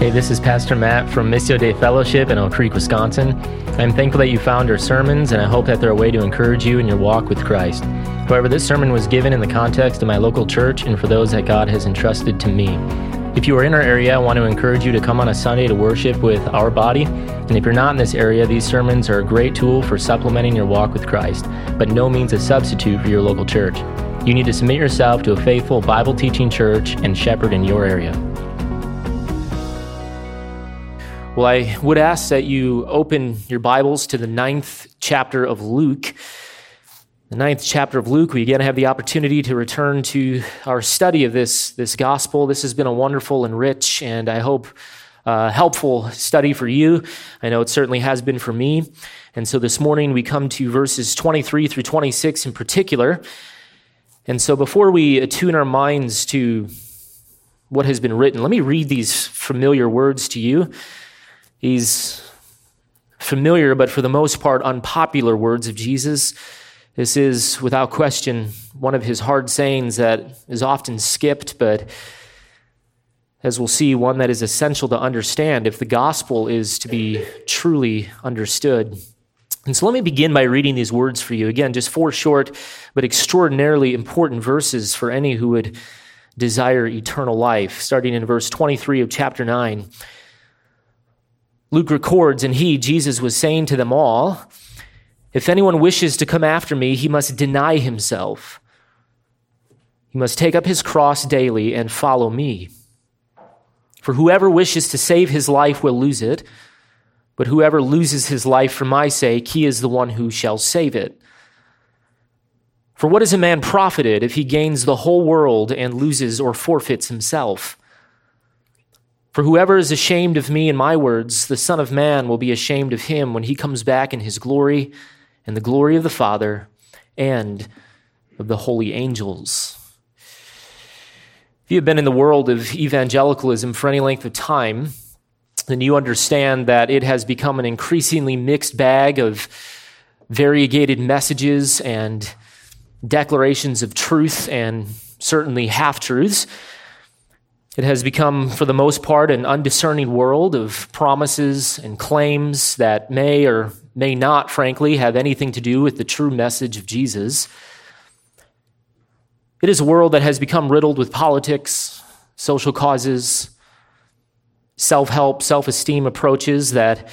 Hey, this is Pastor Matt from Missio Dei Fellowship in Oak Creek, Wisconsin. I'm thankful that you found our sermons, and I hope that they're a way to encourage you in your walk with Christ. However, this sermon was given in the context of my local church and for those that God has entrusted to me. If you are in our area, I want to encourage you to come on a Sunday to worship with our body. And if you're not in this area, these sermons are a great tool for supplementing your walk with Christ, but no means a substitute for your local church. You need to submit yourself to a faithful Bible teaching church and shepherd in your area. Well, I would ask that you open your Bibles to the ninth chapter of Luke. The ninth chapter of Luke, we again have the opportunity to return to our study of this, this gospel. This has been a wonderful and rich, and I hope uh, helpful study for you. I know it certainly has been for me. And so this morning we come to verses 23 through 26 in particular. And so before we attune our minds to what has been written, let me read these familiar words to you. These familiar, but for the most part, unpopular words of Jesus. This is, without question, one of his hard sayings that is often skipped, but as we'll see, one that is essential to understand if the gospel is to be truly understood. And so let me begin by reading these words for you. Again, just four short but extraordinarily important verses for any who would desire eternal life, starting in verse 23 of chapter 9. Luke records, and he, Jesus, was saying to them all, If anyone wishes to come after me, he must deny himself. He must take up his cross daily and follow me. For whoever wishes to save his life will lose it, but whoever loses his life for my sake, he is the one who shall save it. For what is a man profited if he gains the whole world and loses or forfeits himself? For whoever is ashamed of me and my words, the Son of Man will be ashamed of him when he comes back in his glory and the glory of the Father and of the holy angels. If you have been in the world of evangelicalism for any length of time, then you understand that it has become an increasingly mixed bag of variegated messages and declarations of truth and certainly half truths it has become, for the most part, an undiscerning world of promises and claims that may or may not, frankly, have anything to do with the true message of Jesus. It is a world that has become riddled with politics, social causes, self help, self esteem approaches that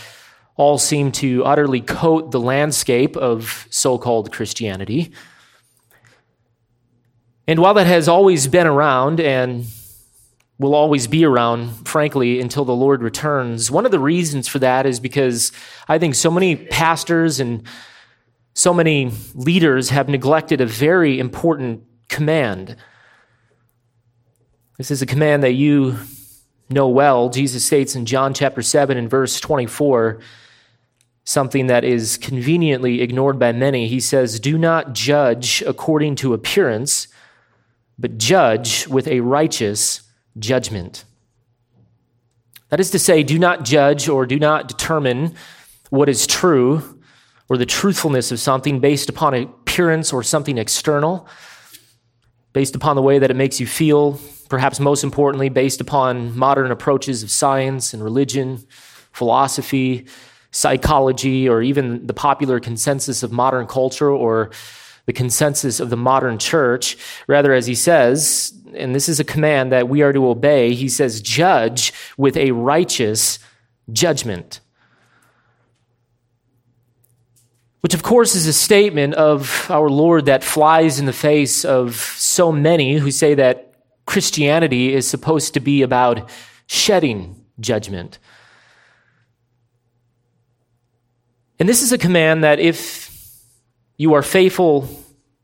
all seem to utterly coat the landscape of so called Christianity. And while that has always been around and will always be around, frankly, until the Lord returns. One of the reasons for that is because I think so many pastors and so many leaders have neglected a very important command. This is a command that you know well. Jesus states in John chapter 7 and verse 24 something that is conveniently ignored by many. He says, Do not judge according to appearance, but judge with a righteous judgment. That is to say, do not judge or do not determine what is true or the truthfulness of something based upon appearance or something external, based upon the way that it makes you feel, perhaps most importantly, based upon modern approaches of science and religion, philosophy, psychology, or even the popular consensus of modern culture or the consensus of the modern church. Rather, as he says, and this is a command that we are to obey, he says, judge with a righteous judgment. Which, of course, is a statement of our Lord that flies in the face of so many who say that Christianity is supposed to be about shedding judgment. And this is a command that if you are faithful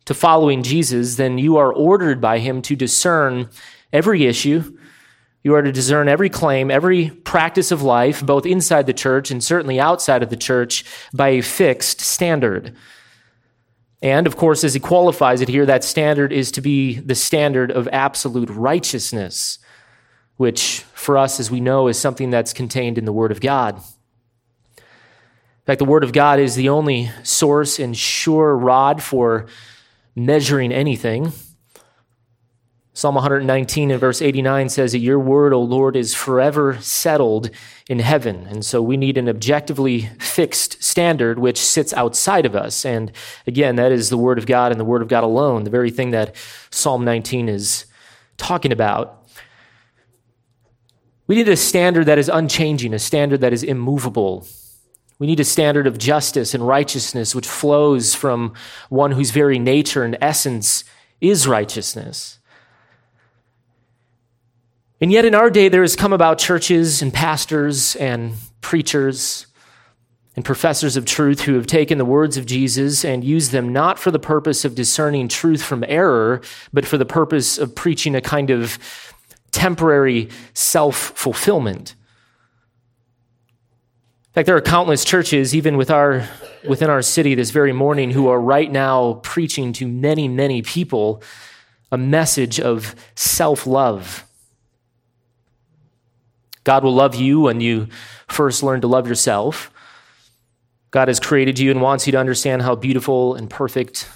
to following Jesus, then you are ordered by him to discern every issue. You are to discern every claim, every practice of life, both inside the church and certainly outside of the church, by a fixed standard. And of course, as he qualifies it here, that standard is to be the standard of absolute righteousness, which for us, as we know, is something that's contained in the Word of God. In fact, the Word of God is the only source and sure rod for measuring anything. Psalm 119 and verse 89 says that your word, O Lord, is forever settled in heaven. And so we need an objectively fixed standard which sits outside of us. And again, that is the word of God and the word of God alone, the very thing that Psalm 19 is talking about. We need a standard that is unchanging, a standard that is immovable. We need a standard of justice and righteousness which flows from one whose very nature and essence is righteousness. And yet, in our day, there has come about churches and pastors and preachers and professors of truth who have taken the words of Jesus and used them not for the purpose of discerning truth from error, but for the purpose of preaching a kind of temporary self fulfillment. In fact, there are countless churches, even with our, within our city this very morning, who are right now preaching to many, many people a message of self love God will love you when you first learn to love yourself. God has created you and wants you to understand how beautiful and perfect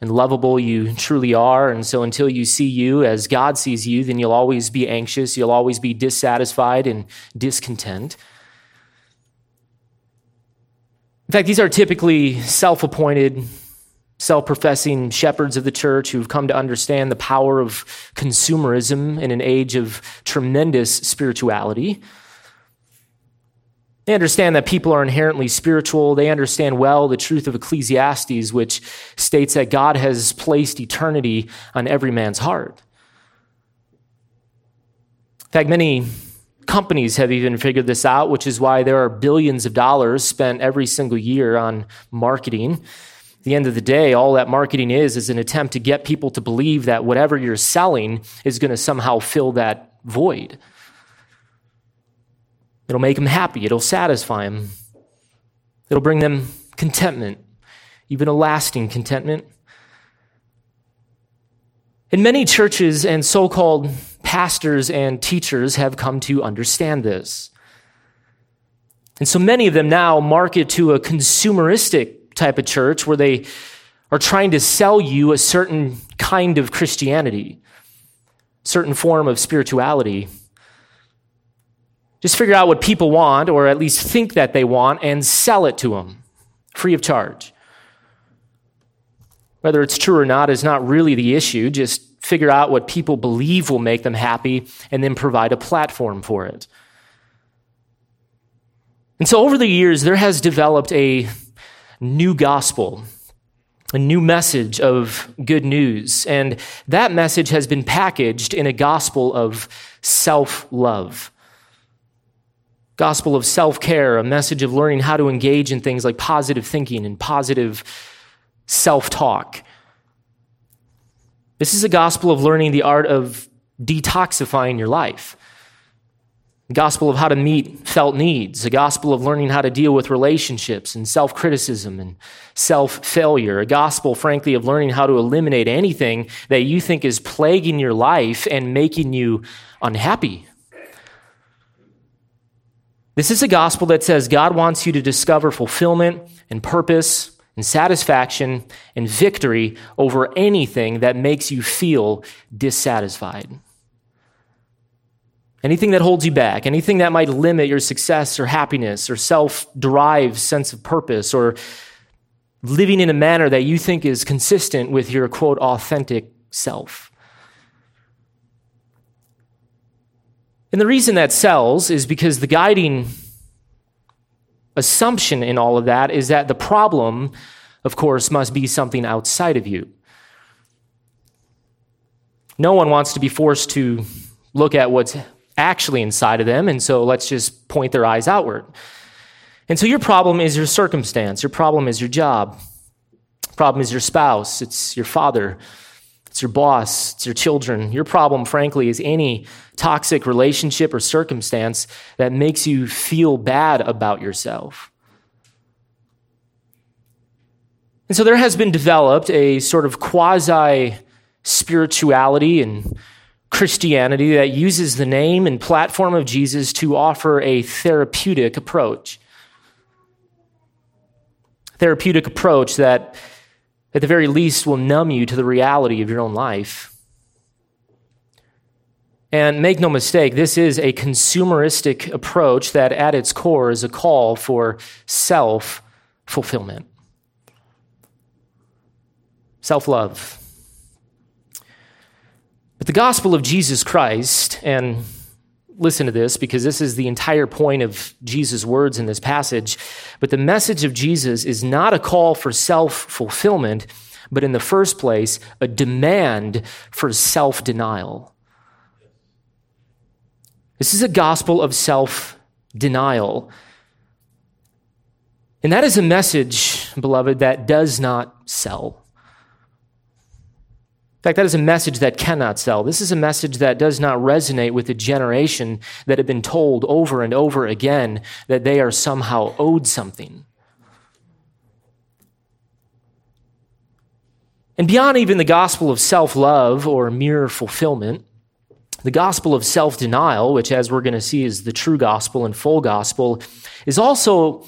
and lovable you truly are. And so until you see you as God sees you, then you'll always be anxious, you'll always be dissatisfied and discontent. In fact, these are typically self appointed self professing shepherds of the church who've come to understand the power of consumerism in an age of tremendous spirituality. They understand that people are inherently spiritual. They understand well the truth of Ecclesiastes, which states that God has placed eternity on every man's heart. In fact, many companies have even figured this out, which is why there are billions of dollars spent every single year on marketing at the end of the day, all that marketing is is an attempt to get people to believe that whatever you're selling is going to somehow fill that void. It'll make them happy, it'll satisfy them, it'll bring them contentment, even a lasting contentment. And many churches and so called pastors and teachers have come to understand this. And so many of them now market to a consumeristic type of church where they are trying to sell you a certain kind of Christianity, certain form of spirituality. Just figure out what people want, or at least think that they want, and sell it to them free of charge. Whether it's true or not is not really the issue. Just figure out what people believe will make them happy and then provide a platform for it. And so over the years, there has developed a new gospel, a new message of good news. And that message has been packaged in a gospel of self love. Gospel of self care, a message of learning how to engage in things like positive thinking and positive self talk. This is a gospel of learning the art of detoxifying your life. A gospel of how to meet felt needs, a gospel of learning how to deal with relationships and self criticism and self failure, a gospel, frankly, of learning how to eliminate anything that you think is plaguing your life and making you unhappy. This is a gospel that says God wants you to discover fulfillment and purpose and satisfaction and victory over anything that makes you feel dissatisfied. Anything that holds you back, anything that might limit your success or happiness or self derived sense of purpose or living in a manner that you think is consistent with your quote authentic self. And the reason that sells is because the guiding assumption in all of that is that the problem, of course, must be something outside of you. No one wants to be forced to look at what's actually inside of them, and so let's just point their eyes outward. And so your problem is your circumstance, your problem is your job, problem is your spouse, it's your father, it's your boss, it's your children. Your problem, frankly, is any toxic relationship or circumstance that makes you feel bad about yourself. And so there has been developed a sort of quasi spirituality and Christianity that uses the name and platform of Jesus to offer a therapeutic approach. Therapeutic approach that, at the very least, will numb you to the reality of your own life. And make no mistake, this is a consumeristic approach that at its core is a call for self fulfillment, self love. But the gospel of Jesus Christ, and listen to this because this is the entire point of Jesus' words in this passage, but the message of Jesus is not a call for self fulfillment, but in the first place, a demand for self denial. This is a gospel of self denial. And that is a message, beloved, that does not sell. In fact, that is a message that cannot sell. This is a message that does not resonate with a generation that have been told over and over again that they are somehow owed something. And beyond even the gospel of self love or mere fulfillment, the gospel of self denial, which, as we're going to see, is the true gospel and full gospel, is also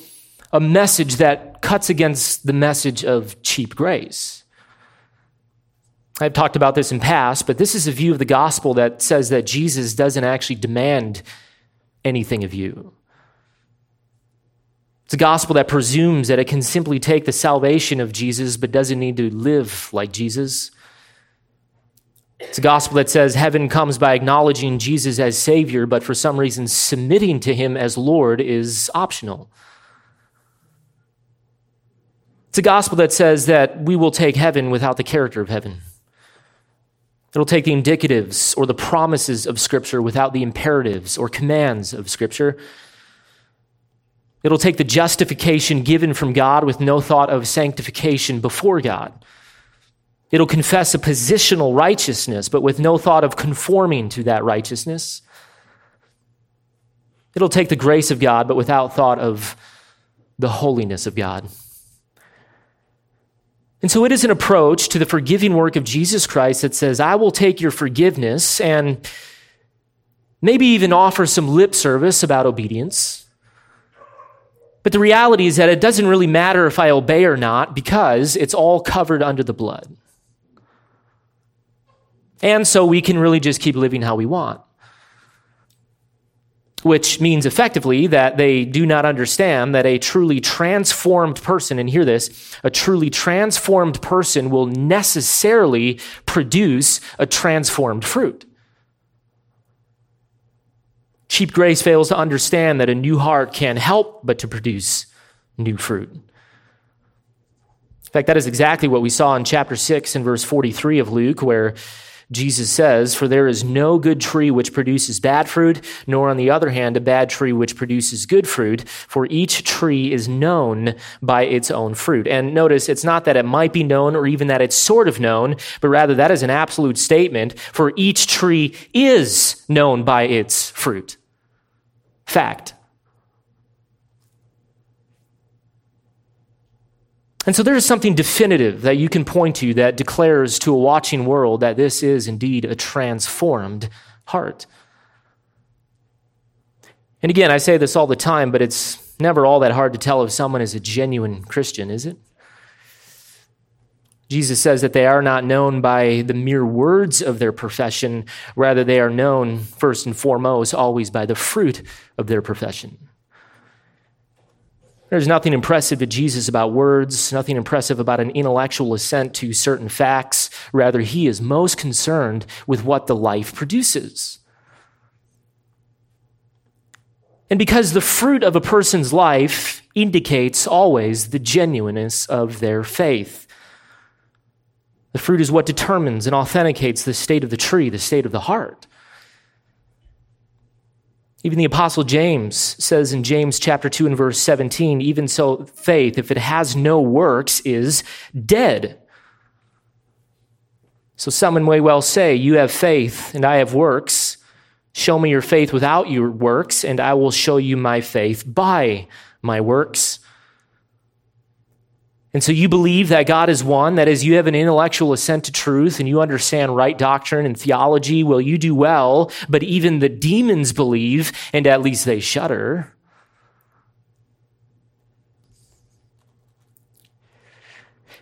a message that cuts against the message of cheap grace. I've talked about this in past, but this is a view of the gospel that says that Jesus doesn't actually demand anything of you. It's a gospel that presumes that it can simply take the salvation of Jesus, but doesn't need to live like Jesus. It's a gospel that says heaven comes by acknowledging Jesus as Savior, but for some reason, submitting to Him as Lord is optional. It's a gospel that says that we will take heaven without the character of heaven. It'll take the indicatives or the promises of Scripture without the imperatives or commands of Scripture. It'll take the justification given from God with no thought of sanctification before God. It'll confess a positional righteousness, but with no thought of conforming to that righteousness. It'll take the grace of God, but without thought of the holiness of God. And so it is an approach to the forgiving work of Jesus Christ that says, I will take your forgiveness and maybe even offer some lip service about obedience. But the reality is that it doesn't really matter if I obey or not because it's all covered under the blood. And so we can really just keep living how we want. Which means effectively that they do not understand that a truly transformed person, and hear this, a truly transformed person will necessarily produce a transformed fruit. Cheap grace fails to understand that a new heart can't help but to produce new fruit. In fact, that is exactly what we saw in chapter 6 and verse 43 of Luke, where Jesus says, For there is no good tree which produces bad fruit, nor on the other hand a bad tree which produces good fruit, for each tree is known by its own fruit. And notice, it's not that it might be known or even that it's sort of known, but rather that is an absolute statement, for each tree is known by its fruit. Fact. And so there is something definitive that you can point to that declares to a watching world that this is indeed a transformed heart. And again, I say this all the time, but it's never all that hard to tell if someone is a genuine Christian, is it? Jesus says that they are not known by the mere words of their profession, rather, they are known first and foremost always by the fruit of their profession. There's nothing impressive to Jesus about words, nothing impressive about an intellectual assent to certain facts. Rather, he is most concerned with what the life produces. And because the fruit of a person's life indicates always the genuineness of their faith. The fruit is what determines and authenticates the state of the tree, the state of the heart. Even the apostle James says in James chapter 2 and verse 17, even so faith, if it has no works, is dead. So someone may well say, you have faith and I have works. Show me your faith without your works and I will show you my faith by my works. And so you believe that God is one, that is, you have an intellectual assent to truth and you understand right doctrine and theology. Well, you do well, but even the demons believe, and at least they shudder.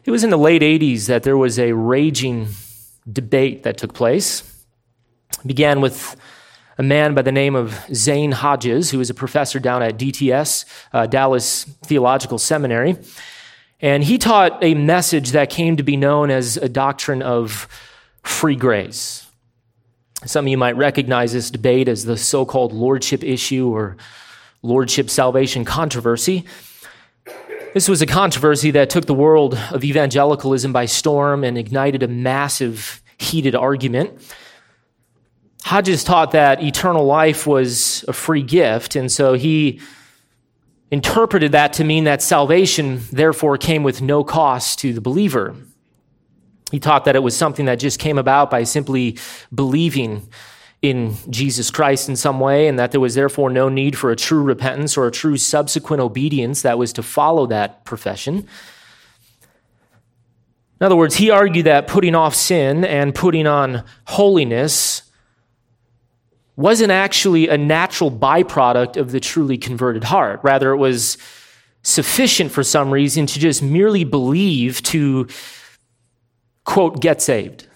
It was in the late 80s that there was a raging debate that took place It began with a man by the name of Zane Hodges, who was a professor down at DTS, uh, Dallas Theological Seminary. And he taught a message that came to be known as a doctrine of free grace. Some of you might recognize this debate as the so called lordship issue or lordship salvation controversy. This was a controversy that took the world of evangelicalism by storm and ignited a massive, heated argument. Hodges taught that eternal life was a free gift, and so he interpreted that to mean that salvation, therefore, came with no cost to the believer. He taught that it was something that just came about by simply believing in Jesus Christ in some way, and that there was therefore no need for a true repentance or a true subsequent obedience that was to follow that profession. In other words, he argued that putting off sin and putting on holiness wasn't actually a natural byproduct of the truly converted heart. Rather, it was sufficient for some reason to just merely believe to, quote, get saved.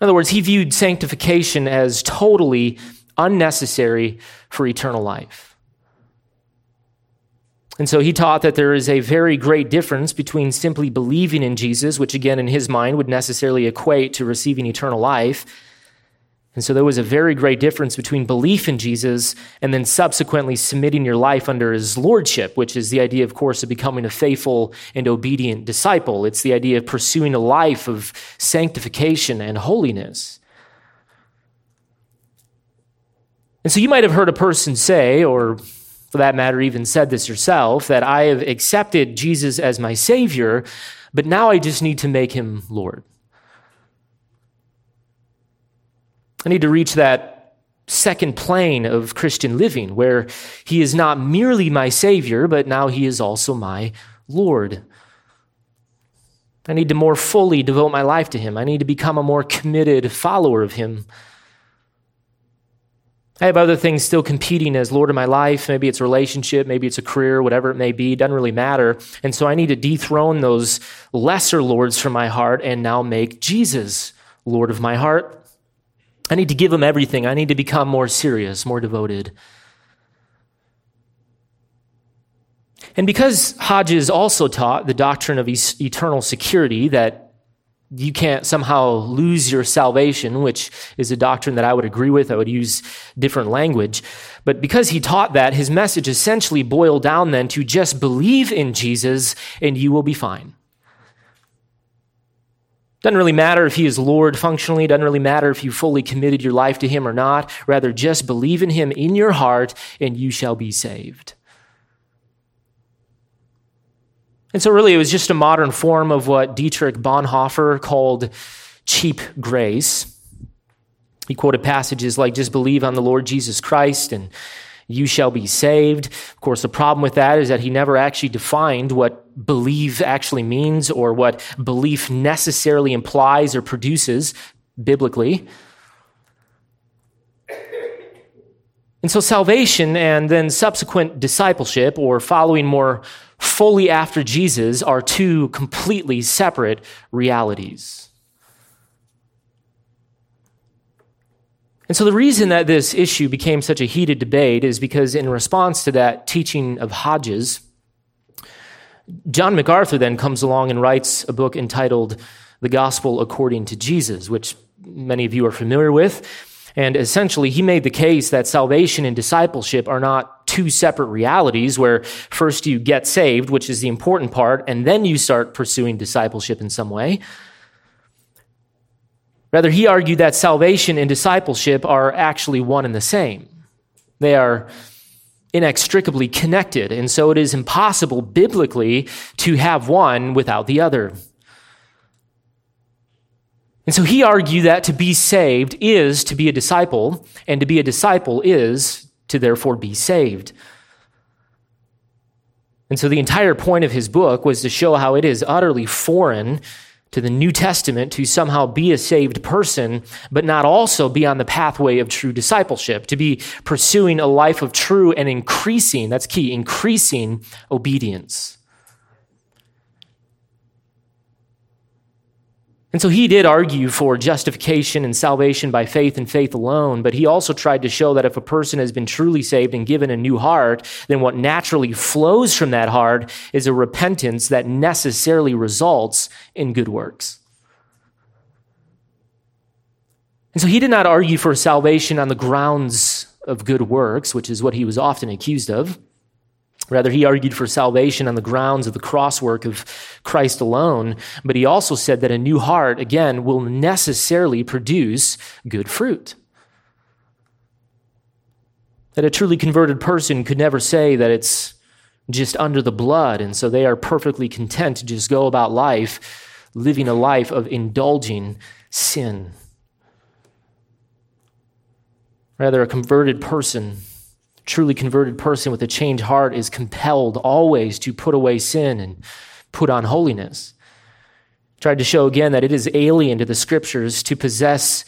In other words, he viewed sanctification as totally unnecessary for eternal life. And so he taught that there is a very great difference between simply believing in Jesus, which again in his mind would necessarily equate to receiving eternal life, and so there was a very great difference between belief in Jesus and then subsequently submitting your life under his lordship, which is the idea, of course, of becoming a faithful and obedient disciple. It's the idea of pursuing a life of sanctification and holiness. And so you might have heard a person say, or for that matter, even said this yourself, that I have accepted Jesus as my Savior, but now I just need to make him Lord. I need to reach that second plane of Christian living where he is not merely my Savior, but now he is also my Lord. I need to more fully devote my life to him. I need to become a more committed follower of him. I have other things still competing as Lord of my life. Maybe it's a relationship, maybe it's a career, whatever it may be. Doesn't really matter. And so I need to dethrone those lesser lords from my heart and now make Jesus Lord of my heart. I need to give him everything. I need to become more serious, more devoted. And because Hodges also taught the doctrine of eternal security, that you can't somehow lose your salvation, which is a doctrine that I would agree with. I would use different language. But because he taught that, his message essentially boiled down then to just believe in Jesus and you will be fine. Doesn't really matter if he is Lord functionally. Doesn't really matter if you fully committed your life to him or not. Rather, just believe in him in your heart and you shall be saved. And so, really, it was just a modern form of what Dietrich Bonhoeffer called cheap grace. He quoted passages like, just believe on the Lord Jesus Christ and you shall be saved. Of course, the problem with that is that he never actually defined what believe actually means or what belief necessarily implies or produces biblically. And so, salvation and then subsequent discipleship or following more fully after Jesus are two completely separate realities. And so the reason that this issue became such a heated debate is because, in response to that teaching of Hodges, John MacArthur then comes along and writes a book entitled The Gospel According to Jesus, which many of you are familiar with. And essentially, he made the case that salvation and discipleship are not two separate realities where first you get saved, which is the important part, and then you start pursuing discipleship in some way. Rather, he argued that salvation and discipleship are actually one and the same. They are inextricably connected, and so it is impossible biblically to have one without the other. And so he argued that to be saved is to be a disciple, and to be a disciple is to therefore be saved. And so the entire point of his book was to show how it is utterly foreign to the New Testament to somehow be a saved person, but not also be on the pathway of true discipleship, to be pursuing a life of true and increasing, that's key, increasing obedience. And so he did argue for justification and salvation by faith and faith alone, but he also tried to show that if a person has been truly saved and given a new heart, then what naturally flows from that heart is a repentance that necessarily results in good works. And so he did not argue for salvation on the grounds of good works, which is what he was often accused of. Rather, he argued for salvation on the grounds of the cross work of Christ alone, but he also said that a new heart, again, will necessarily produce good fruit. That a truly converted person could never say that it's just under the blood, and so they are perfectly content to just go about life living a life of indulging sin. Rather, a converted person truly converted person with a changed heart is compelled always to put away sin and put on holiness. Tried to show again that it is alien to the scriptures to possess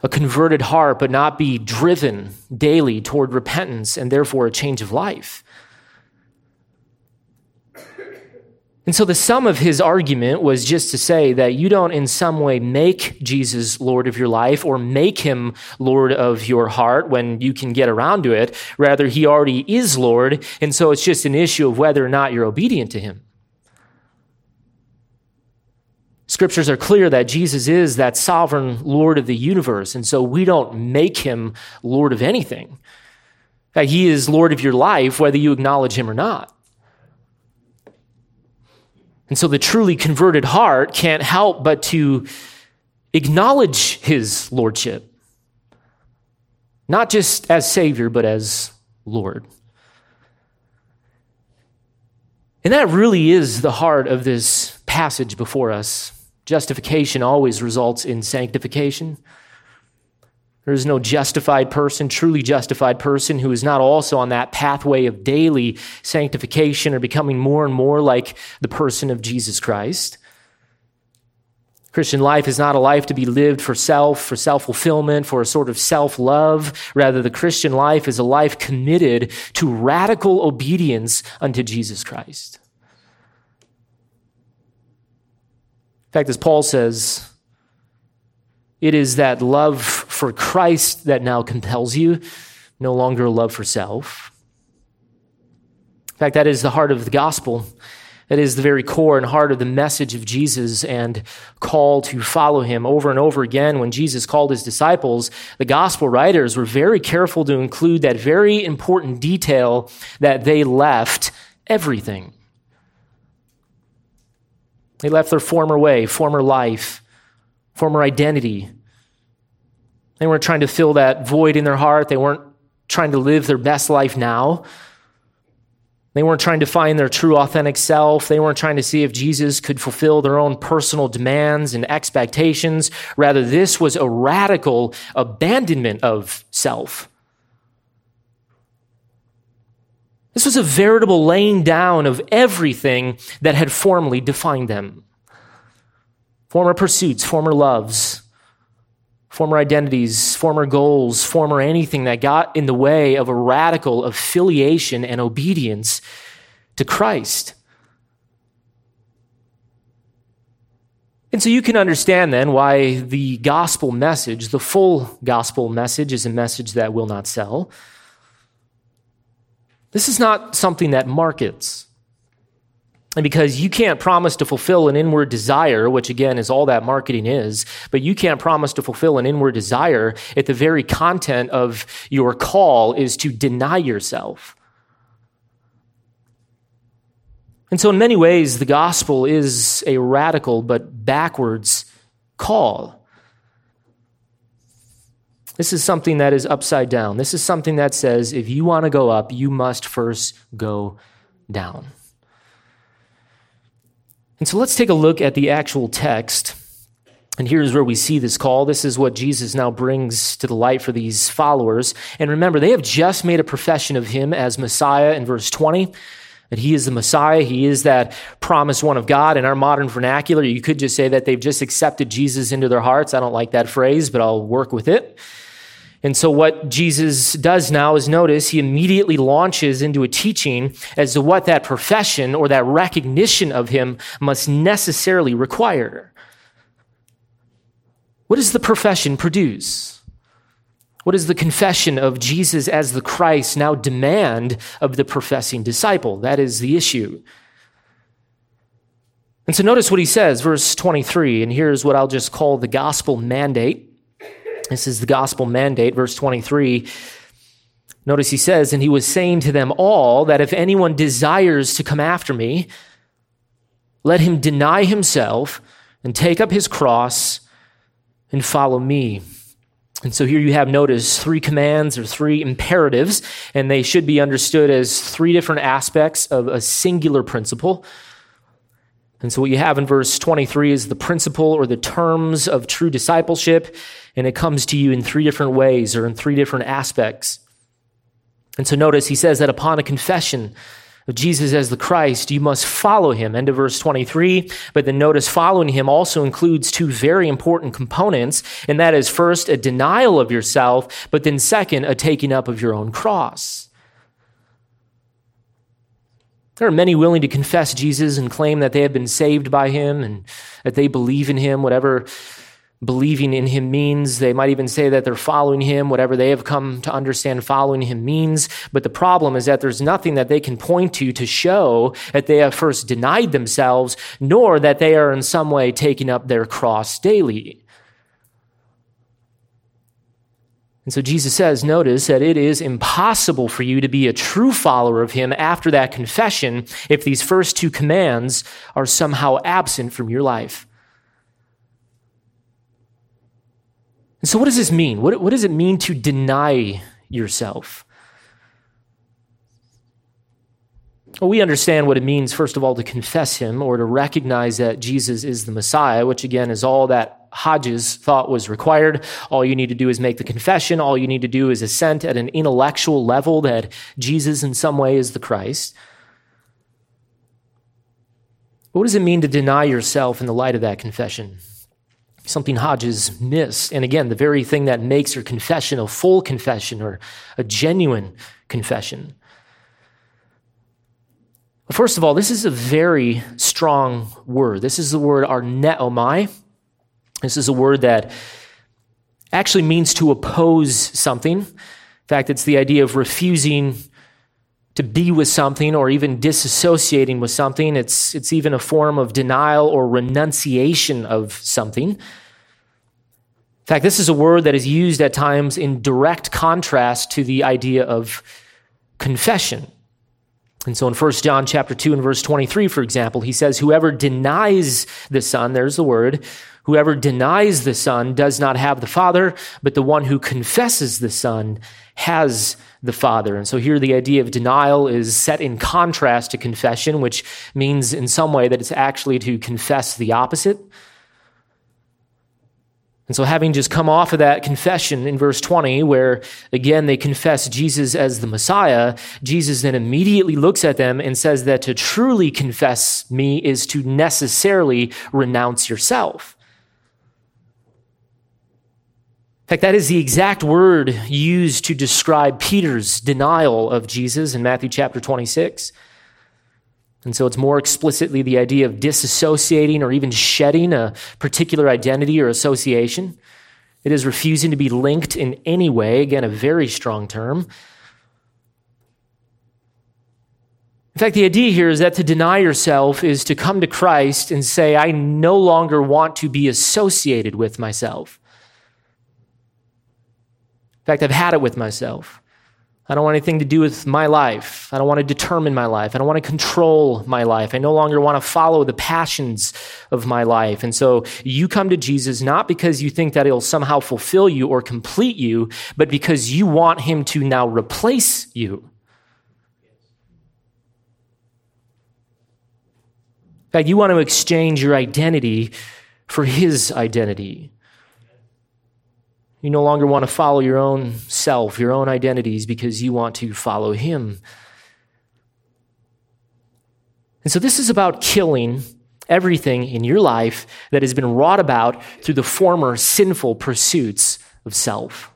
a converted heart but not be driven daily toward repentance and therefore a change of life. And so the sum of his argument was just to say that you don't in some way make Jesus Lord of your life or make him Lord of your heart when you can get around to it. Rather, he already is Lord. And so it's just an issue of whether or not you're obedient to him. Scriptures are clear that Jesus is that sovereign Lord of the universe. And so we don't make him Lord of anything. That he is Lord of your life, whether you acknowledge him or not. And so the truly converted heart can't help but to acknowledge his lordship, not just as Savior, but as Lord. And that really is the heart of this passage before us. Justification always results in sanctification. There is no justified person, truly justified person, who is not also on that pathway of daily sanctification or becoming more and more like the person of Jesus Christ. Christian life is not a life to be lived for self, for self fulfillment, for a sort of self love. Rather, the Christian life is a life committed to radical obedience unto Jesus Christ. In fact, as Paul says, it is that love for Christ that now compels you, no longer love for self. In fact, that is the heart of the gospel. That is the very core and heart of the message of Jesus and call to follow him. Over and over again, when Jesus called his disciples, the gospel writers were very careful to include that very important detail that they left everything. They left their former way, former life, former identity. They weren't trying to fill that void in their heart. They weren't trying to live their best life now. They weren't trying to find their true, authentic self. They weren't trying to see if Jesus could fulfill their own personal demands and expectations. Rather, this was a radical abandonment of self. This was a veritable laying down of everything that had formerly defined them former pursuits, former loves, former identities, former goals, former anything that got in the way of a radical affiliation and obedience to Christ. And so you can understand then why the gospel message, the full gospel message, is a message that will not sell. This is not something that markets. And because you can't promise to fulfill an inward desire, which again is all that marketing is, but you can't promise to fulfill an inward desire if the very content of your call is to deny yourself. And so, in many ways, the gospel is a radical but backwards call. This is something that is upside down. This is something that says if you want to go up, you must first go down. And so let's take a look at the actual text. And here's where we see this call. This is what Jesus now brings to the light for these followers. And remember, they have just made a profession of him as Messiah in verse 20 that he is the Messiah. He is that promised one of God. In our modern vernacular, you could just say that they've just accepted Jesus into their hearts. I don't like that phrase, but I'll work with it. And so, what Jesus does now is notice he immediately launches into a teaching as to what that profession or that recognition of him must necessarily require. What does the profession produce? What does the confession of Jesus as the Christ now demand of the professing disciple? That is the issue. And so notice what he says, verse 23, and here's what I'll just call the gospel mandate. This is the gospel mandate, verse 23. Notice he says, And he was saying to them all that if anyone desires to come after me, let him deny himself and take up his cross and follow me. And so here you have, notice, three commands or three imperatives, and they should be understood as three different aspects of a singular principle. And so what you have in verse 23 is the principle or the terms of true discipleship, and it comes to you in three different ways or in three different aspects. And so notice he says that upon a confession of Jesus as the Christ, you must follow him. End of verse 23. But then notice following him also includes two very important components, and that is first a denial of yourself, but then second, a taking up of your own cross. There are many willing to confess Jesus and claim that they have been saved by him and that they believe in him, whatever believing in him means. They might even say that they're following him, whatever they have come to understand following him means. But the problem is that there's nothing that they can point to to show that they have first denied themselves, nor that they are in some way taking up their cross daily. And so Jesus says, notice that it is impossible for you to be a true follower of him after that confession if these first two commands are somehow absent from your life. And so, what does this mean? What, what does it mean to deny yourself? Well, we understand what it means, first of all, to confess him or to recognize that Jesus is the Messiah, which again is all that Hodges thought was required. All you need to do is make the confession. All you need to do is assent at an intellectual level that Jesus, in some way, is the Christ. What does it mean to deny yourself in the light of that confession? Something Hodges missed. And again, the very thing that makes your confession a full confession or a genuine confession. First of all, this is a very strong word. This is the word arneomai. This is a word that actually means to oppose something. In fact, it's the idea of refusing to be with something or even disassociating with something. It's, it's even a form of denial or renunciation of something. In fact, this is a word that is used at times in direct contrast to the idea of confession. And so in 1 John chapter 2 and verse 23, for example, he says, Whoever denies the Son, there's the word, Whoever denies the Son does not have the Father, but the one who confesses the Son has the Father. And so here the idea of denial is set in contrast to confession, which means in some way that it's actually to confess the opposite. And so, having just come off of that confession in verse 20, where again they confess Jesus as the Messiah, Jesus then immediately looks at them and says that to truly confess me is to necessarily renounce yourself. In fact, that is the exact word used to describe Peter's denial of Jesus in Matthew chapter 26. And so it's more explicitly the idea of disassociating or even shedding a particular identity or association. It is refusing to be linked in any way. Again, a very strong term. In fact, the idea here is that to deny yourself is to come to Christ and say, I no longer want to be associated with myself In fact, I've had it with myself. I don't want anything to do with my life. I don't want to determine my life. I don't want to control my life. I no longer want to follow the passions of my life. And so you come to Jesus not because you think that he'll somehow fulfill you or complete you, but because you want him to now replace you. In fact, you want to exchange your identity for his identity. You no longer want to follow your own self, your own identities, because you want to follow Him. And so, this is about killing everything in your life that has been wrought about through the former sinful pursuits of self.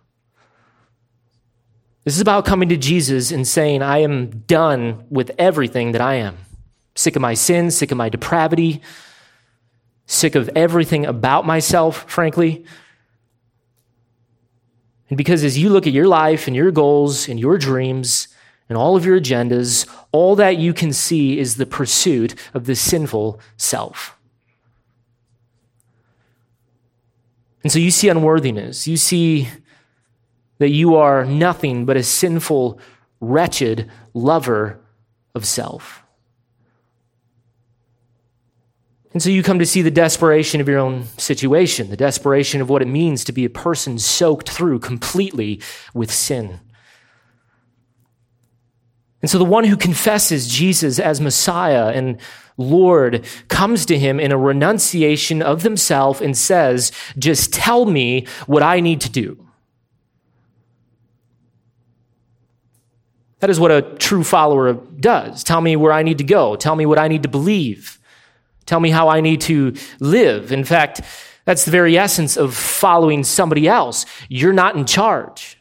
This is about coming to Jesus and saying, I am done with everything that I am. Sick of my sin, sick of my depravity, sick of everything about myself, frankly. And because as you look at your life and your goals and your dreams and all of your agendas, all that you can see is the pursuit of the sinful self. And so you see unworthiness. You see that you are nothing but a sinful, wretched lover of self. And so you come to see the desperation of your own situation, the desperation of what it means to be a person soaked through completely with sin. And so the one who confesses Jesus as Messiah and Lord comes to him in a renunciation of themselves and says, Just tell me what I need to do. That is what a true follower does. Tell me where I need to go. Tell me what I need to believe. Tell me how I need to live. In fact, that's the very essence of following somebody else. You're not in charge.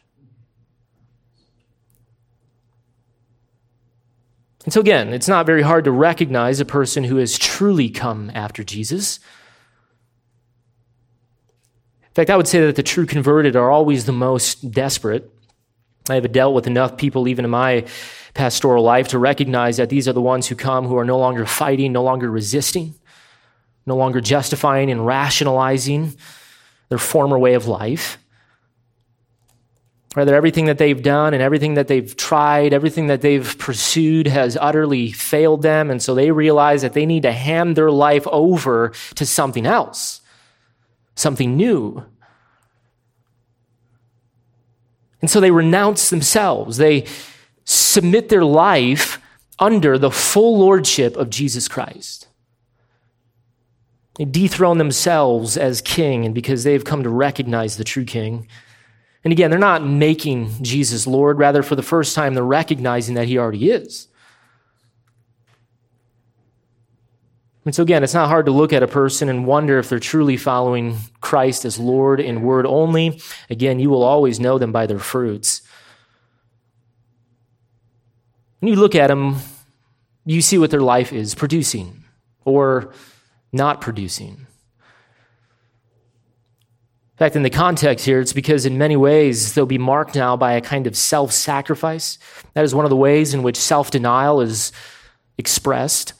And so, again, it's not very hard to recognize a person who has truly come after Jesus. In fact, I would say that the true converted are always the most desperate. I have dealt with enough people, even in my pastoral life, to recognize that these are the ones who come who are no longer fighting, no longer resisting, no longer justifying and rationalizing their former way of life. Rather, everything that they've done and everything that they've tried, everything that they've pursued has utterly failed them. And so they realize that they need to hand their life over to something else, something new. And so they renounce themselves. They submit their life under the full lordship of Jesus Christ. They dethrone themselves as king, and because they've come to recognize the true king. And again, they're not making Jesus Lord. Rather, for the first time, they're recognizing that he already is. And so, again, it's not hard to look at a person and wonder if they're truly following Christ as Lord in word only. Again, you will always know them by their fruits. When you look at them, you see what their life is producing or not producing. In fact, in the context here, it's because in many ways they'll be marked now by a kind of self sacrifice. That is one of the ways in which self denial is expressed.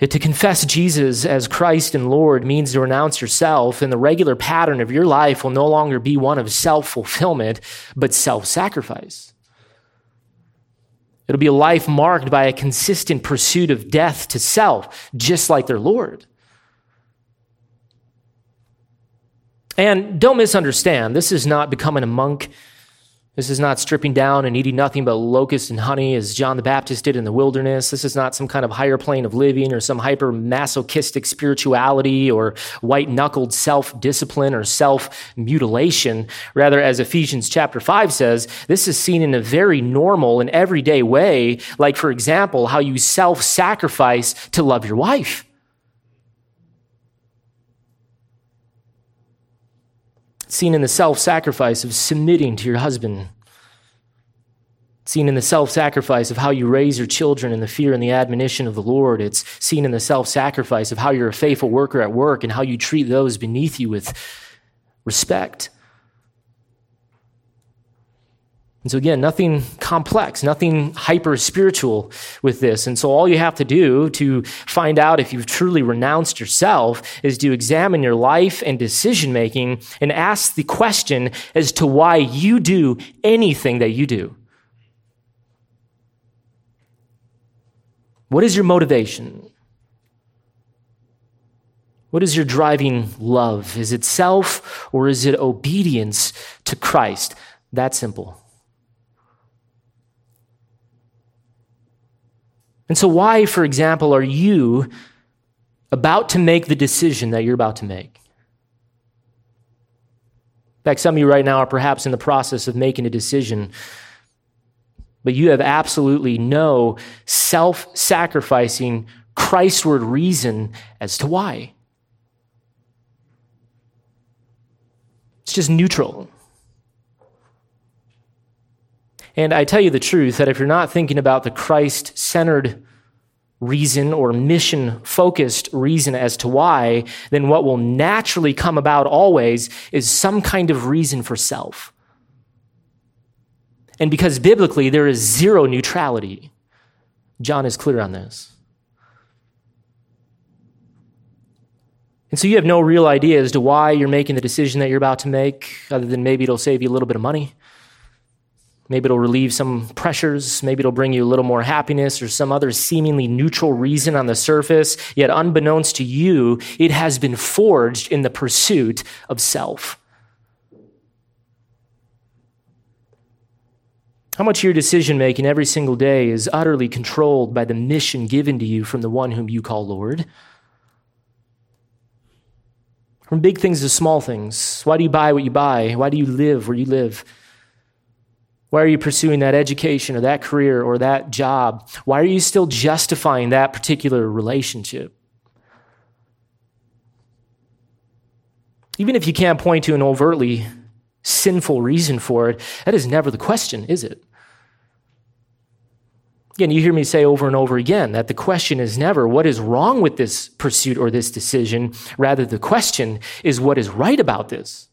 To confess Jesus as Christ and Lord means to renounce yourself, and the regular pattern of your life will no longer be one of self fulfillment, but self sacrifice. It'll be a life marked by a consistent pursuit of death to self, just like their Lord. And don't misunderstand, this is not becoming a monk. This is not stripping down and eating nothing but locusts and honey as John the Baptist did in the wilderness. This is not some kind of higher plane of living or some hyper masochistic spirituality or white knuckled self discipline or self mutilation. Rather, as Ephesians chapter 5 says, this is seen in a very normal and everyday way, like, for example, how you self sacrifice to love your wife. Seen in the self sacrifice of submitting to your husband, seen in the self sacrifice of how you raise your children in the fear and the admonition of the Lord. It's seen in the self sacrifice of how you're a faithful worker at work and how you treat those beneath you with respect. And so, again, nothing complex, nothing hyper spiritual with this. And so, all you have to do to find out if you've truly renounced yourself is to examine your life and decision making and ask the question as to why you do anything that you do. What is your motivation? What is your driving love? Is it self or is it obedience to Christ? That simple. And so, why, for example, are you about to make the decision that you're about to make? In fact, some of you right now are perhaps in the process of making a decision, but you have absolutely no self sacrificing, Christward reason as to why. It's just neutral. And I tell you the truth that if you're not thinking about the Christ centered reason or mission focused reason as to why, then what will naturally come about always is some kind of reason for self. And because biblically there is zero neutrality, John is clear on this. And so you have no real idea as to why you're making the decision that you're about to make, other than maybe it'll save you a little bit of money. Maybe it'll relieve some pressures. Maybe it'll bring you a little more happiness or some other seemingly neutral reason on the surface. Yet, unbeknownst to you, it has been forged in the pursuit of self. How much of your decision making every single day is utterly controlled by the mission given to you from the one whom you call Lord? From big things to small things. Why do you buy what you buy? Why do you live where you live? Why are you pursuing that education or that career or that job? Why are you still justifying that particular relationship? Even if you can't point to an overtly sinful reason for it, that is never the question, is it? Again, you hear me say over and over again that the question is never what is wrong with this pursuit or this decision. Rather, the question is what is right about this.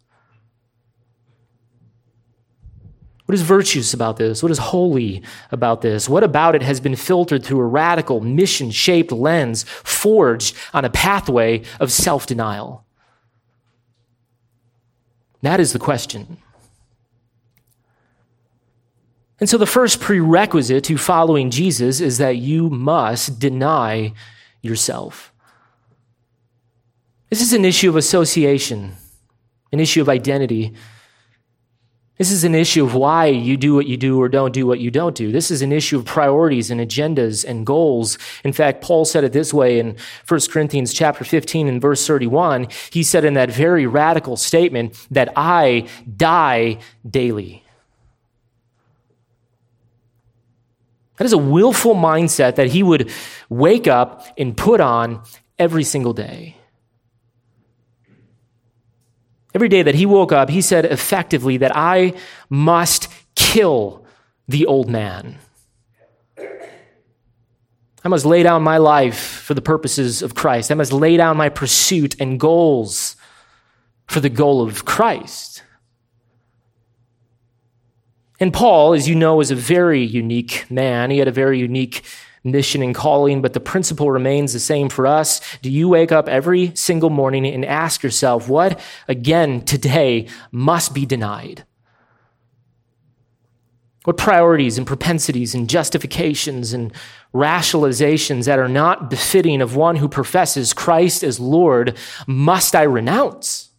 What is virtuous about this? What is holy about this? What about it has been filtered through a radical, mission shaped lens forged on a pathway of self denial? That is the question. And so the first prerequisite to following Jesus is that you must deny yourself. This is an issue of association, an issue of identity. This is an issue of why you do what you do or don't do what you don't do. This is an issue of priorities and agendas and goals. In fact, Paul said it this way in 1 Corinthians chapter 15 and verse 31. He said in that very radical statement that I die daily. That is a willful mindset that he would wake up and put on every single day. Every day that he woke up, he said effectively that I must kill the old man. I must lay down my life for the purposes of Christ. I must lay down my pursuit and goals for the goal of Christ. And Paul, as you know, is a very unique man. He had a very unique mission and calling, but the principle remains the same for us. Do you wake up every single morning and ask yourself, what again today must be denied? What priorities and propensities and justifications and rationalizations that are not befitting of one who professes Christ as Lord must I renounce?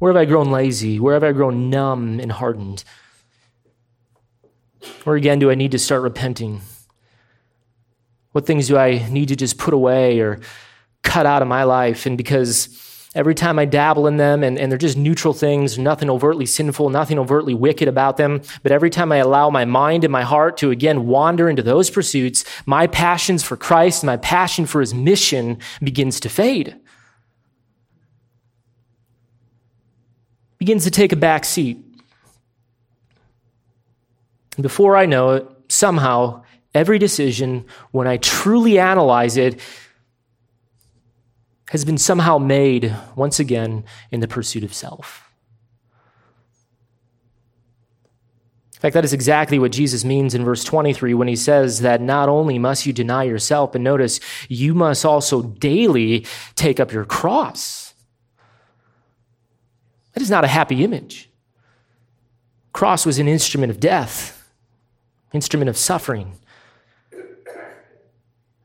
Where have I grown lazy? Where have I grown numb and hardened? Or again, do I need to start repenting? What things do I need to just put away or cut out of my life? And because every time I dabble in them and, and they're just neutral things, nothing overtly sinful, nothing overtly wicked about them, but every time I allow my mind and my heart to again wander into those pursuits, my passions for Christ, my passion for his mission begins to fade. begins to take a back seat. Before I know it, somehow, every decision, when I truly analyze it, has been somehow made once again in the pursuit of self. In fact, that is exactly what Jesus means in verse 23 when he says that not only must you deny yourself, but notice you must also daily take up your cross. That is not a happy image. Cross was an instrument of death, instrument of suffering.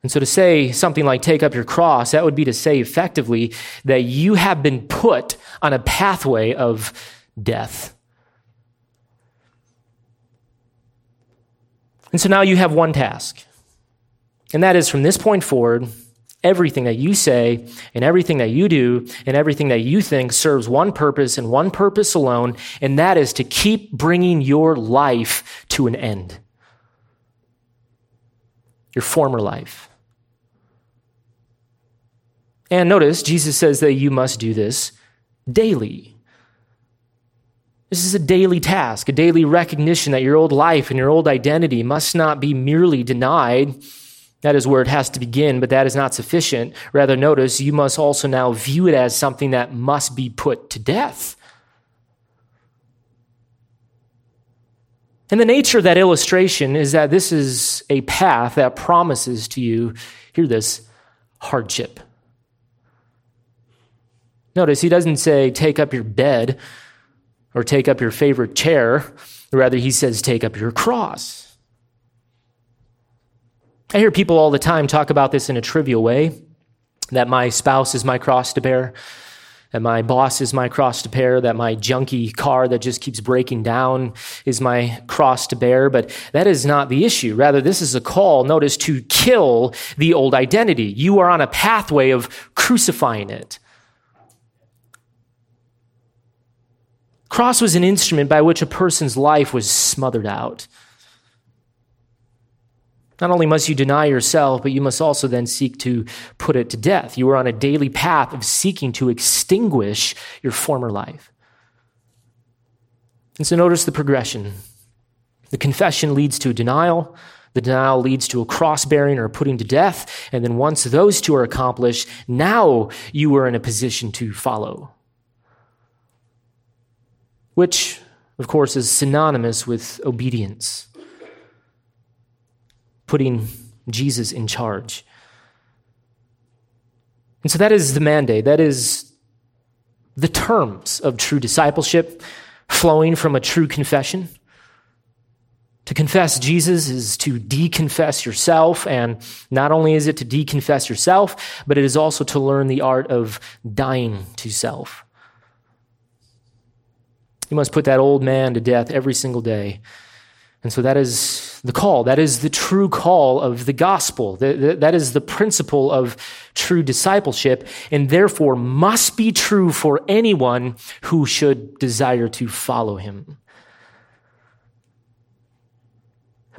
And so to say something like take up your cross, that would be to say effectively that you have been put on a pathway of death. And so now you have one task. And that is from this point forward, everything that you say and everything that you do and everything that you think serves one purpose and one purpose alone, and that is to keep bringing your life to an end. Your former life. And notice, Jesus says that you must do this daily. This is a daily task, a daily recognition that your old life and your old identity must not be merely denied. That is where it has to begin, but that is not sufficient. Rather, notice you must also now view it as something that must be put to death. And the nature of that illustration is that this is a path that promises to you, hear this, hardship. Notice he doesn't say, take up your bed or take up your favorite chair. Rather, he says, take up your cross. I hear people all the time talk about this in a trivial way that my spouse is my cross to bear that my boss is my cross to bear, that my junky car that just keeps breaking down is my cross to bear. But that is not the issue. Rather, this is a call, notice, to kill the old identity. You are on a pathway of crucifying it. Cross was an instrument by which a person's life was smothered out. Not only must you deny yourself, but you must also then seek to put it to death. You are on a daily path of seeking to extinguish your former life. And so notice the progression. The confession leads to a denial. The denial leads to a cross bearing or putting to death. And then once those two are accomplished, now you are in a position to follow. Which, of course, is synonymous with obedience putting Jesus in charge. And so that is the mandate. That is the terms of true discipleship flowing from a true confession. To confess Jesus is to deconfess yourself. And not only is it to deconfess yourself, but it is also to learn the art of dying to self. You must put that old man to death every single day. And so that is the call. That is the true call of the gospel. That is the principle of true discipleship, and therefore must be true for anyone who should desire to follow him.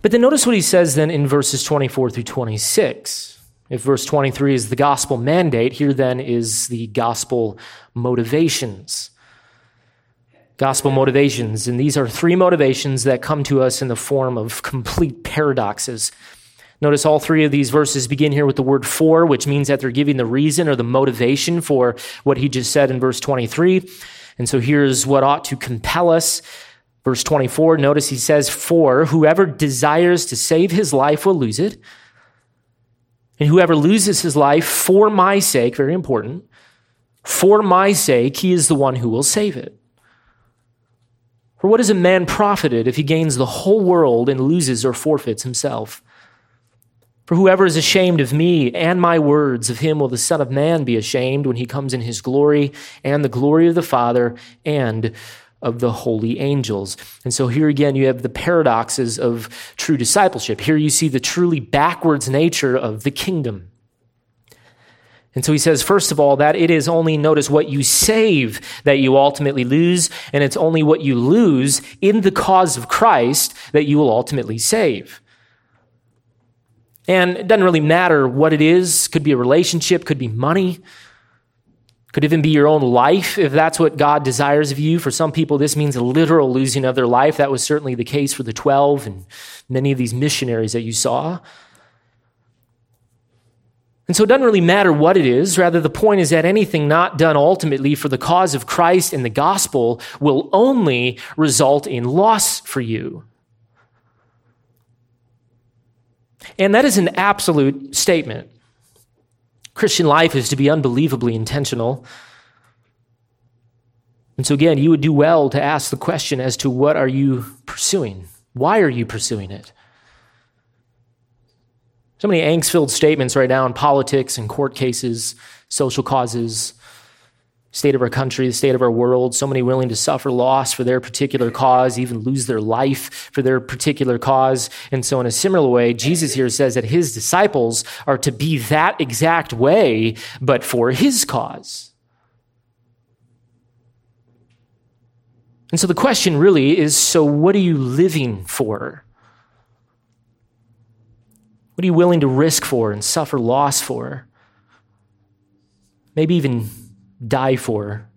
But then notice what he says then in verses 24 through 26. If verse 23 is the gospel mandate, here then is the gospel motivations gospel motivations. And these are three motivations that come to us in the form of complete paradoxes. Notice all three of these verses begin here with the word for, which means that they're giving the reason or the motivation for what he just said in verse 23. And so here's what ought to compel us. Verse 24, notice he says, For whoever desires to save his life will lose it. And whoever loses his life for my sake, very important, for my sake, he is the one who will save it. For what is a man profited if he gains the whole world and loses or forfeits himself? For whoever is ashamed of me and my words, of him will the Son of Man be ashamed when he comes in his glory and the glory of the Father and of the holy angels. And so here again, you have the paradoxes of true discipleship. Here you see the truly backwards nature of the kingdom. And so he says, first of all, that it is only, notice, what you save that you ultimately lose, and it's only what you lose in the cause of Christ that you will ultimately save. And it doesn't really matter what it is, could be a relationship, could be money, could even be your own life if that's what God desires of you. For some people, this means a literal losing of their life. That was certainly the case for the 12 and many of these missionaries that you saw. And so it doesn't really matter what it is. Rather, the point is that anything not done ultimately for the cause of Christ and the gospel will only result in loss for you. And that is an absolute statement. Christian life is to be unbelievably intentional. And so, again, you would do well to ask the question as to what are you pursuing? Why are you pursuing it? So many angst filled statements right now in politics and court cases, social causes, state of our country, the state of our world. So many willing to suffer loss for their particular cause, even lose their life for their particular cause. And so, in a similar way, Jesus here says that his disciples are to be that exact way, but for his cause. And so the question really is so, what are you living for? What are you willing to risk for and suffer loss for? Maybe even die for.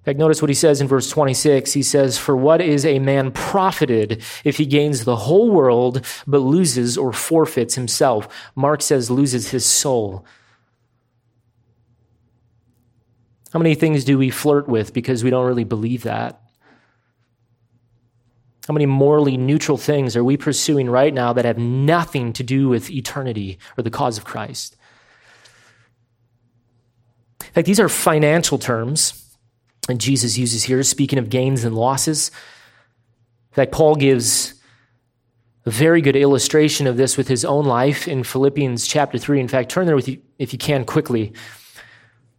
In fact, notice what he says in verse 26. He says, For what is a man profited if he gains the whole world but loses or forfeits himself? Mark says, loses his soul. How many things do we flirt with because we don't really believe that? How many morally neutral things are we pursuing right now that have nothing to do with eternity or the cause of Christ? In fact, these are financial terms and Jesus uses here, speaking of gains and losses. In fact, Paul gives a very good illustration of this with his own life in Philippians chapter 3. In fact, turn there with you if you can quickly.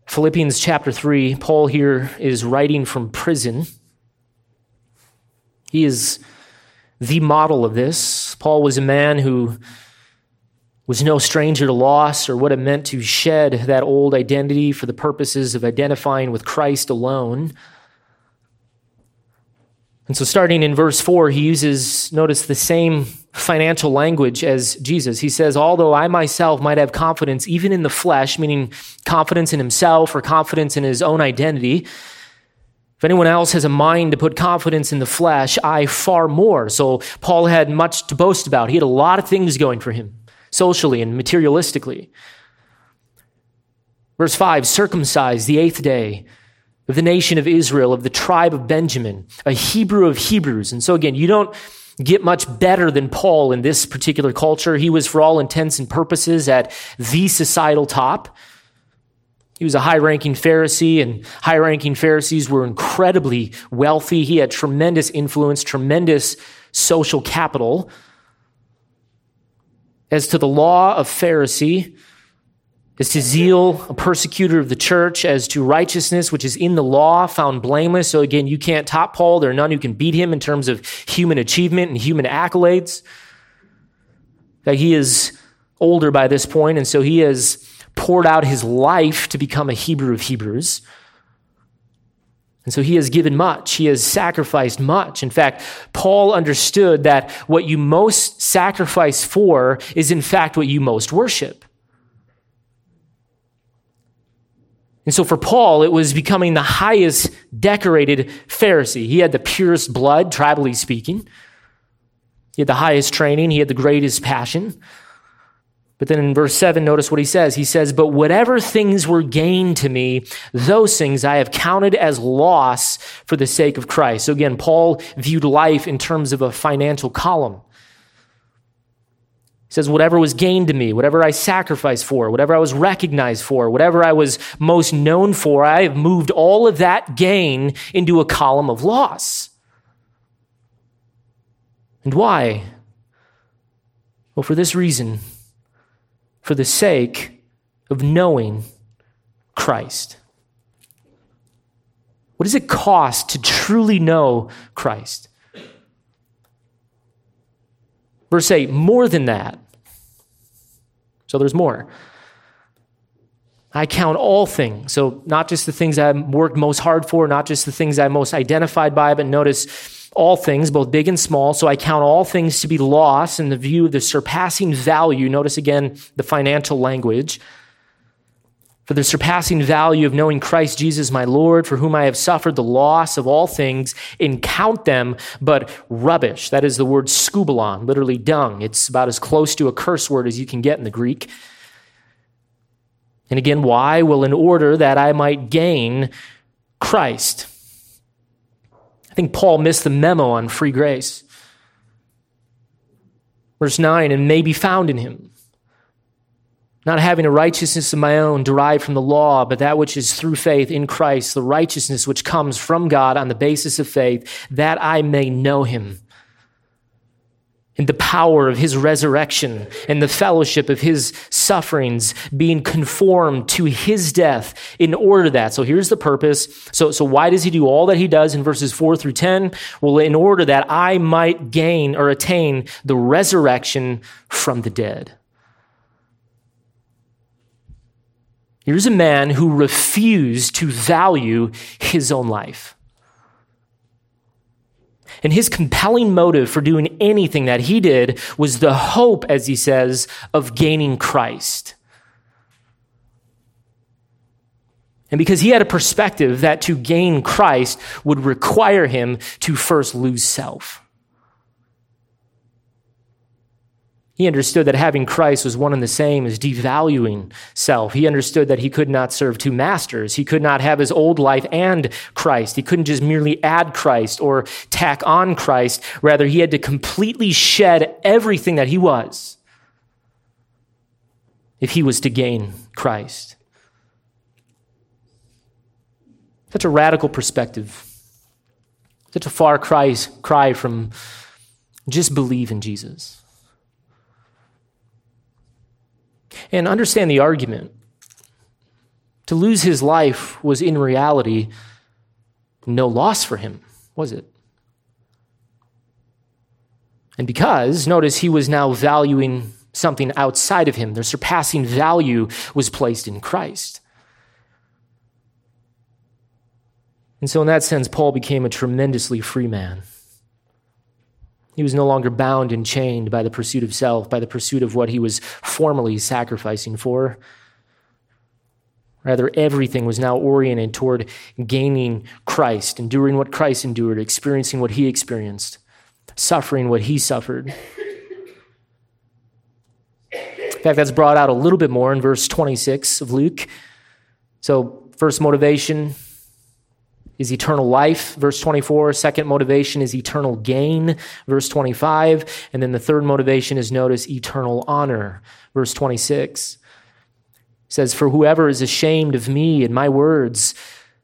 Philippians chapter 3, Paul here is writing from prison. He is the model of this. Paul was a man who was no stranger to loss or what it meant to shed that old identity for the purposes of identifying with Christ alone. And so, starting in verse 4, he uses, notice, the same financial language as Jesus. He says, Although I myself might have confidence even in the flesh, meaning confidence in himself or confidence in his own identity, if anyone else has a mind to put confidence in the flesh, I far more. So, Paul had much to boast about. He had a lot of things going for him socially and materialistically. Verse 5 circumcised the eighth day of the nation of Israel, of the tribe of Benjamin, a Hebrew of Hebrews. And so, again, you don't get much better than Paul in this particular culture. He was, for all intents and purposes, at the societal top. He was a high ranking Pharisee, and high ranking Pharisees were incredibly wealthy. He had tremendous influence, tremendous social capital. As to the law of Pharisee, as to zeal, a persecutor of the church, as to righteousness, which is in the law, found blameless. So again, you can't top Paul. There are none who can beat him in terms of human achievement and human accolades. That he is older by this point, and so he has poured out his life to become a Hebrew of Hebrews. And so he has given much. He has sacrificed much. In fact, Paul understood that what you most sacrifice for is, in fact, what you most worship. And so for Paul, it was becoming the highest decorated Pharisee. He had the purest blood, tribally speaking. He had the highest training. He had the greatest passion. But then in verse 7, notice what he says. He says, But whatever things were gained to me, those things I have counted as loss for the sake of Christ. So again, Paul viewed life in terms of a financial column. He says, Whatever was gained to me, whatever I sacrificed for, whatever I was recognized for, whatever I was most known for, I have moved all of that gain into a column of loss. And why? Well, for this reason for the sake of knowing Christ. What does it cost to truly know Christ? Verse 8, more than that. So there's more. I count all things. So, not just the things I've worked most hard for, not just the things I'm most identified by, but notice all things, both big and small. So I count all things to be lost in the view of the surpassing value. Notice again the financial language. For the surpassing value of knowing Christ Jesus my Lord, for whom I have suffered the loss of all things, and count them but rubbish. That is the word skubalon, literally dung. It's about as close to a curse word as you can get in the Greek. And again, why? Well, in order that I might gain Christ I think Paul missed the memo on free grace. Verse 9, and may be found in him, not having a righteousness of my own derived from the law, but that which is through faith in Christ, the righteousness which comes from God on the basis of faith, that I may know him in the power of his resurrection and the fellowship of his sufferings, being conformed to his death in order that. So here's the purpose. So, so why does he do all that he does in verses 4 through 10? Well, in order that I might gain or attain the resurrection from the dead. Here's a man who refused to value his own life. And his compelling motive for doing anything that he did was the hope, as he says, of gaining Christ. And because he had a perspective that to gain Christ would require him to first lose self. He understood that having Christ was one and the same as devaluing self. He understood that he could not serve two masters. He could not have his old life and Christ. He couldn't just merely add Christ or tack on Christ. Rather, he had to completely shed everything that he was if he was to gain Christ. Such a radical perspective. Such a far cry, cry from just believe in Jesus. And understand the argument. To lose his life was in reality no loss for him, was it? And because, notice, he was now valuing something outside of him, the surpassing value was placed in Christ. And so, in that sense, Paul became a tremendously free man. He was no longer bound and chained by the pursuit of self, by the pursuit of what he was formally sacrificing for. Rather, everything was now oriented toward gaining Christ, enduring what Christ endured, experiencing what he experienced, suffering what he suffered. In fact, that's brought out a little bit more in verse 26 of Luke. So, first motivation, is eternal life, verse 24. Second motivation is eternal gain, verse 25. And then the third motivation is notice eternal honor, verse 26. It says, For whoever is ashamed of me and my words,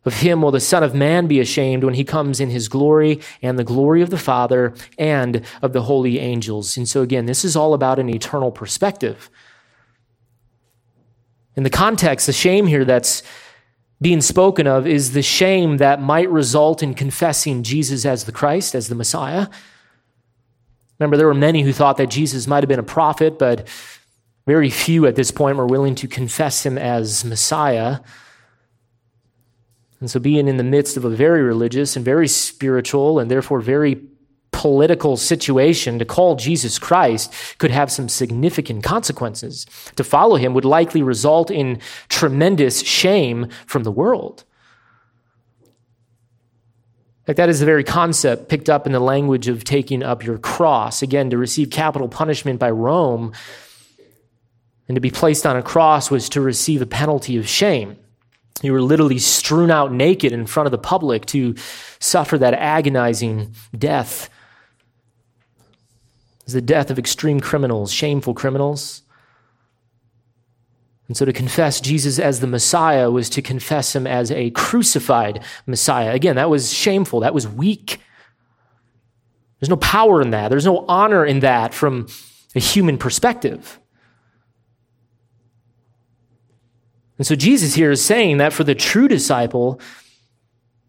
of him will the Son of Man be ashamed when he comes in his glory and the glory of the Father and of the holy angels. And so, again, this is all about an eternal perspective. In the context, the shame here that's being spoken of is the shame that might result in confessing Jesus as the Christ, as the Messiah. Remember, there were many who thought that Jesus might have been a prophet, but very few at this point were willing to confess him as Messiah. And so, being in the midst of a very religious and very spiritual and therefore very political situation, to call Jesus Christ could have some significant consequences. To follow him would likely result in tremendous shame from the world. Like that is the very concept picked up in the language of taking up your cross. Again, to receive capital punishment by Rome and to be placed on a cross was to receive a penalty of shame. You were literally strewn out naked in front of the public to suffer that agonizing death is the death of extreme criminals, shameful criminals. And so to confess Jesus as the Messiah was to confess him as a crucified Messiah. Again, that was shameful, that was weak. There's no power in that, there's no honor in that from a human perspective. And so Jesus here is saying that for the true disciple,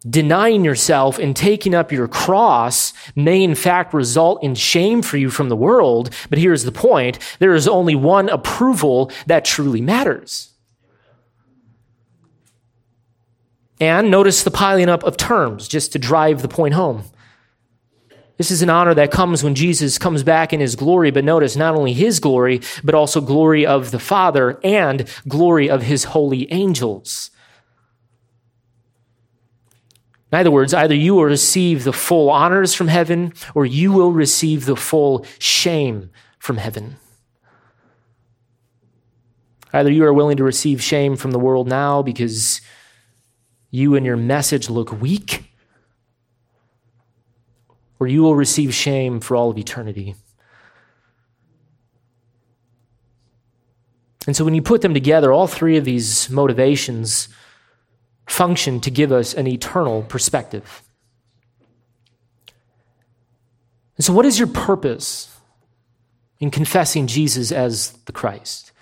denying yourself and taking up your cross may in fact result in shame for you from the world. But here's the point there is only one approval that truly matters. And notice the piling up of terms just to drive the point home. This is an honor that comes when Jesus comes back in his glory, but notice not only his glory, but also glory of the Father and glory of his holy angels. In other words, either you will receive the full honors from heaven or you will receive the full shame from heaven. Either you are willing to receive shame from the world now because you and your message look weak, or you will receive shame for all of eternity. And so when you put them together, all three of these motivations function to give us an eternal perspective. And so, what is your purpose in confessing Jesus as the Christ?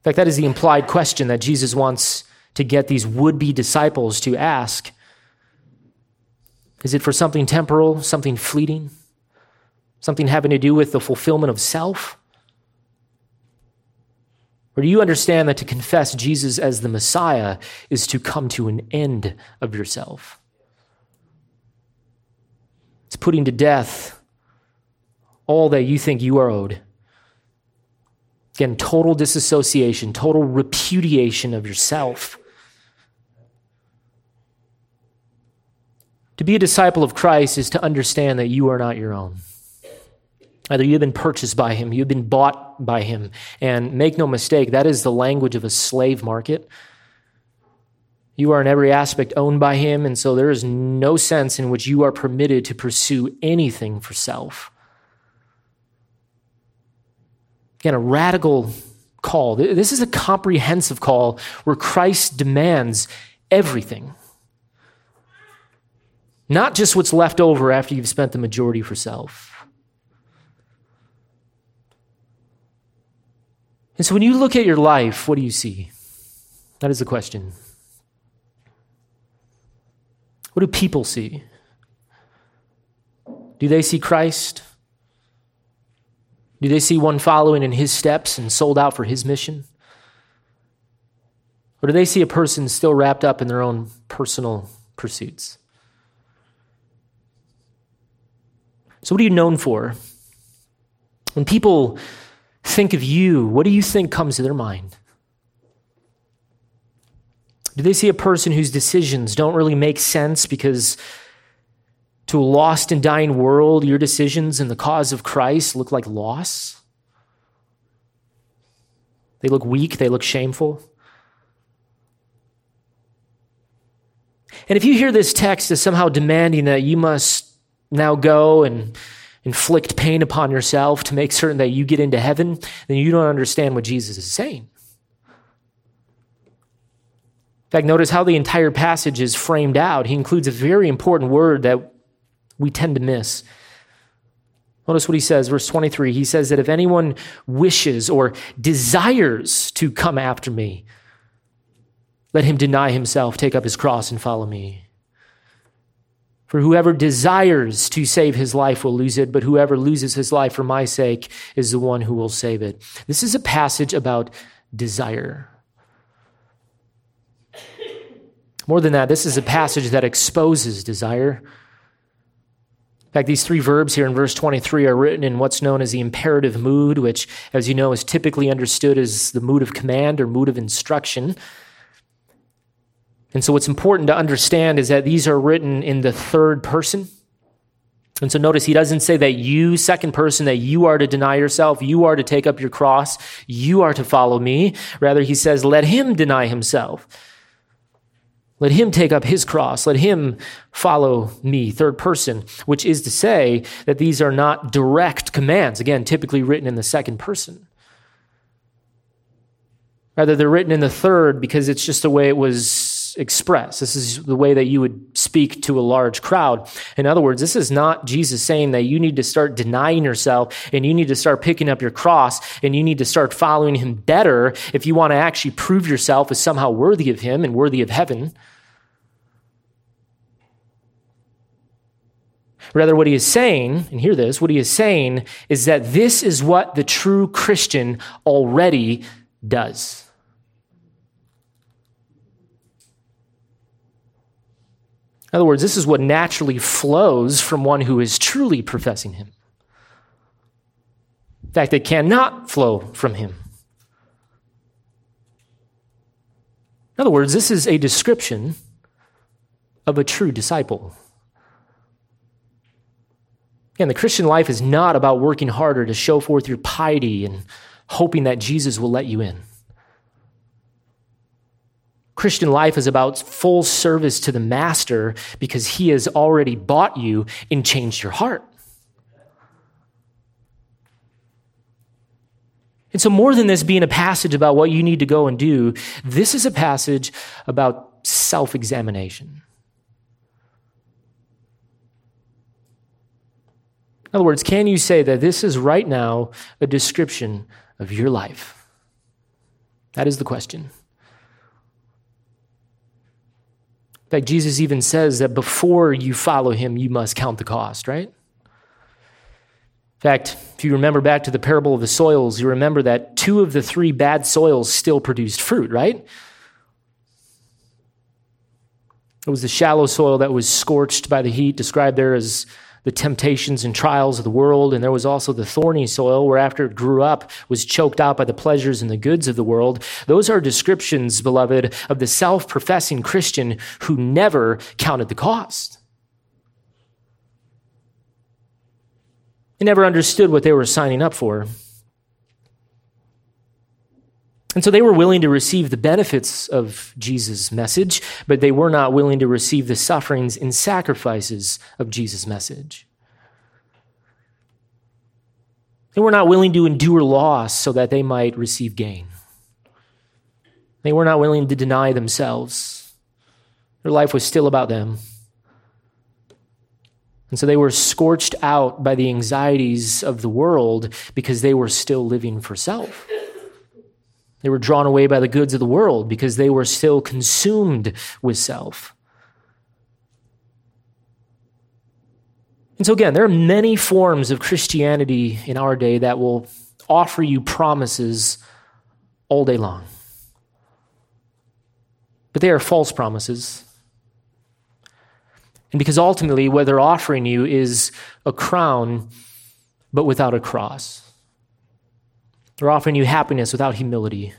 In fact, that is the implied question that Jesus wants to get these would be disciples to ask. Is it for something temporal, something fleeting, something having to do with the fulfillment of self? Or do you understand that to confess Jesus as the Messiah is to come to an end of yourself? It's putting to death all that you think you are owed. Again, total disassociation, total repudiation of yourself. To be a disciple of Christ is to understand that you are not your own. Either you've been purchased by him, you've been bought by him. And make no mistake, that is the language of a slave market. You are in every aspect owned by him, and so there is no sense in which you are permitted to pursue anything for self. Again, a radical call. This is a comprehensive call where Christ demands everything. Not just what's left over after you've spent the majority for self. And so when you look at your life, what do you see? That is the question. What do people see? Do they see Christ? Do they see one following in his steps and sold out for his mission? Or do they see a person still wrapped up in their own personal pursuits? So, what are you known for? When people think of you, what do you think comes to their mind? Do they see a person whose decisions don't really make sense because to a lost and dying world, your decisions in the cause of Christ look like loss? They look weak, they look shameful. And if you hear this text as somehow demanding that you must now go and inflict pain upon yourself to make certain that you get into heaven, then you don't understand what Jesus is saying. In fact, notice how the entire passage is framed out. He includes a very important word that we tend to miss. Notice what he says, verse 23. He says that if anyone wishes or desires to come after me, let him deny himself, take up his cross, and follow me. For whoever desires to save his life will lose it, but whoever loses his life for my sake is the one who will save it. This is a passage about desire. More than that, this is a passage that exposes desire. In fact, these three verbs here in verse 23 are written in what's known as the imperative mood, which, as you know, is typically understood as the mood of command or mood of instruction. And so, what's important to understand is that these are written in the third person. And so, notice he doesn't say that you, second person, that you are to deny yourself, you are to take up your cross, you are to follow me. Rather, he says, let him deny himself. Let him take up his cross. Let him follow me, third person, which is to say that these are not direct commands, again, typically written in the second person. Rather, they're written in the third because it's just the way it was expressed. This is the way that you would speak to a large crowd. In other words, this is not Jesus saying that you need to start denying yourself and you need to start picking up your cross and you need to start following him better if you want to actually prove yourself as somehow worthy of him and worthy of heaven. Rather, what he is saying, and hear this, what he is saying is that this is what the true Christian already does. In other words, this is what naturally flows from one who is truly professing him. In fact, it cannot flow from him. In other words, this is a description of a true disciple. Again, the Christian life is not about working harder to show forth your piety and hoping that Jesus will let you in. Christian life is about full service to the master because he has already bought you and changed your heart. And so, more than this being a passage about what you need to go and do, this is a passage about self examination. In other words, can you say that this is right now a description of your life? That is the question. In fact, Jesus even says that before you follow him, you must count the cost, right? In fact, if you remember back to the parable of the soils, you remember that two of the three bad soils still produced fruit, right? It was the shallow soil that was scorched by the heat, described there as the temptations and trials of the world, and there was also the thorny soil where after it grew up was choked out by the pleasures and the goods of the world. Those are descriptions, beloved, of the self-professing Christian who never counted the cost. They never understood what they were signing up for. And so they were willing to receive the benefits of Jesus' message, but they were not willing to receive the sufferings and sacrifices of Jesus' message. They were not willing to endure loss so that they might receive gain. They were not willing to deny themselves. Their life was still about them. And so they were scorched out by the anxieties of the world because they were still living for self. They were drawn away by the goods of the world because they were still consumed with self. And so, again, there are many forms of Christianity in our day that will offer you promises all day long. But they are false promises. And because ultimately, what they're offering you is a crown, but without a cross. They're offering you happiness without humility,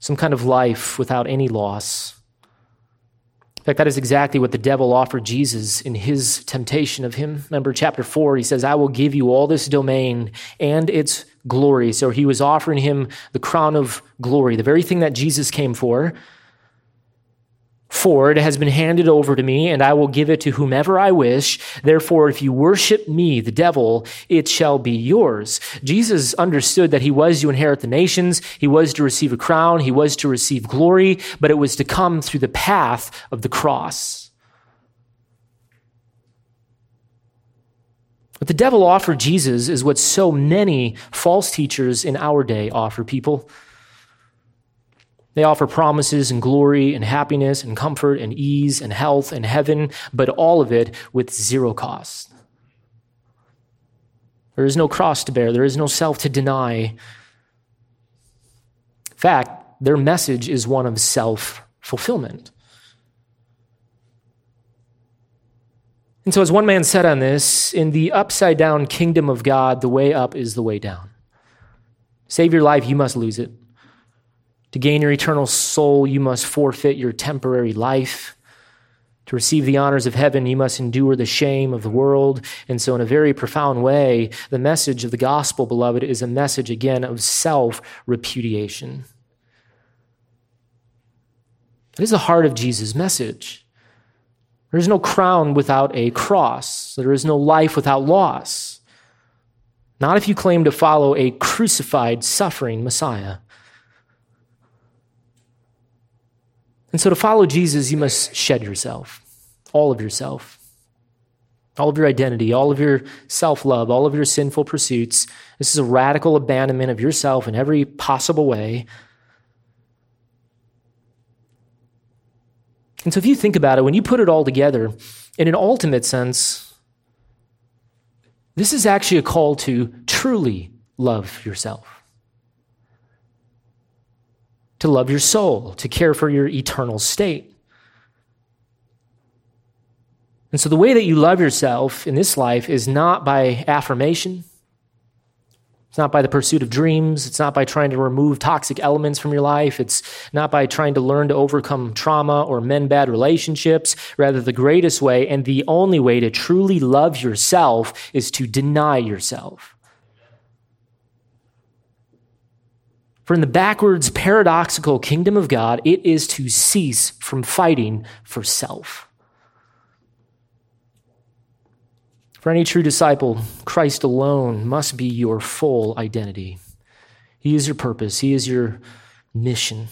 some kind of life without any loss. In fact, that is exactly what the devil offered Jesus in his temptation of him. Remember, chapter 4, he says, I will give you all this domain and its glory. So he was offering him the crown of glory, the very thing that Jesus came for. For it has been handed over to me, and I will give it to whomever I wish. Therefore, if you worship me, the devil, it shall be yours. Jesus understood that he was to inherit the nations, he was to receive a crown, he was to receive glory, but it was to come through the path of the cross. What the devil offered Jesus is what so many false teachers in our day offer people. They offer promises and glory and happiness and comfort and ease and health and heaven, but all of it with zero cost. There is no cross to bear, there is no self to deny. In fact, their message is one of self fulfillment. And so, as one man said on this, in the upside down kingdom of God, the way up is the way down. Save your life, you must lose it. To gain your eternal soul, you must forfeit your temporary life. To receive the honors of heaven, you must endure the shame of the world. And so, in a very profound way, the message of the gospel, beloved, is a message again of self repudiation. That is the heart of Jesus' message. There is no crown without a cross, there is no life without loss. Not if you claim to follow a crucified, suffering Messiah. And so to follow Jesus, you must shed yourself, all of yourself, all of your identity, all of your self love, all of your sinful pursuits. This is a radical abandonment of yourself in every possible way. And so if you think about it, when you put it all together, in an ultimate sense, this is actually a call to truly love yourself to love your soul, to care for your eternal state. And so the way that you love yourself in this life is not by affirmation. It's not by the pursuit of dreams. It's not by trying to remove toxic elements from your life. It's not by trying to learn to overcome trauma or mend bad relationships. Rather, the greatest way and the only way to truly love yourself is to deny yourself. For in the backwards, paradoxical kingdom of God, it is to cease from fighting for self. For any true disciple, Christ alone must be your full identity. He is your purpose, He is your mission.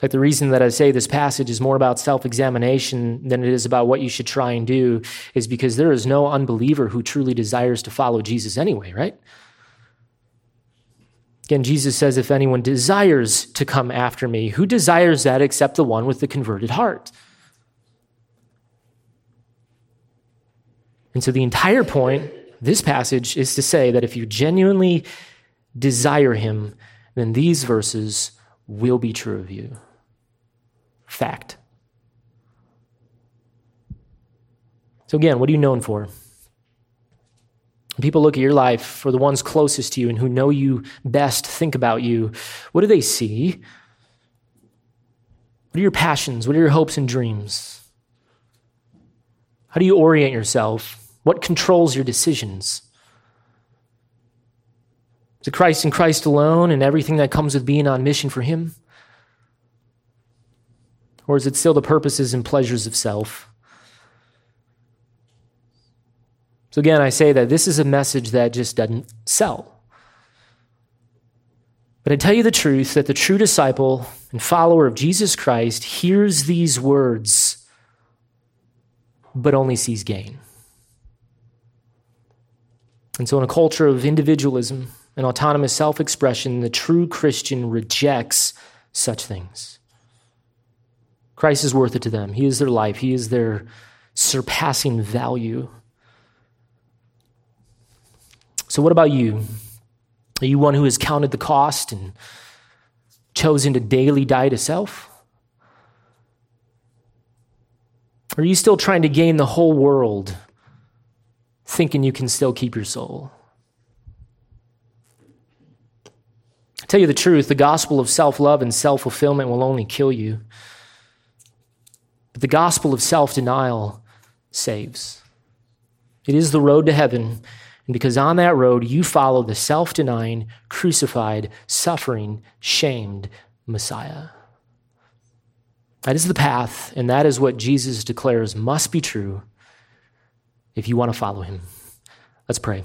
Like the reason that I say this passage is more about self examination than it is about what you should try and do is because there is no unbeliever who truly desires to follow Jesus anyway, right? Again, Jesus says, If anyone desires to come after me, who desires that except the one with the converted heart? And so the entire point, this passage, is to say that if you genuinely desire him, then these verses will be true of you. Fact. So, again, what are you known for? When people look at your life, or the ones closest to you and who know you best think about you, what do they see? What are your passions? What are your hopes and dreams? How do you orient yourself? What controls your decisions? Is it Christ and Christ alone and everything that comes with being on mission for Him? Or is it still the purposes and pleasures of self? So, again, I say that this is a message that just doesn't sell. But I tell you the truth that the true disciple and follower of Jesus Christ hears these words, but only sees gain. And so, in a culture of individualism and autonomous self expression, the true Christian rejects such things. Christ is worth it to them. He is their life, He is their surpassing value. So, what about you? Are you one who has counted the cost and chosen to daily die to self? Or are you still trying to gain the whole world, thinking you can still keep your soul? I tell you the truth, the gospel of self love and self fulfillment will only kill you. But the gospel of self denial saves. It is the road to heaven. Because on that road you follow the self denying, crucified, suffering, shamed Messiah. That is the path, and that is what Jesus declares must be true if you want to follow him. Let's pray.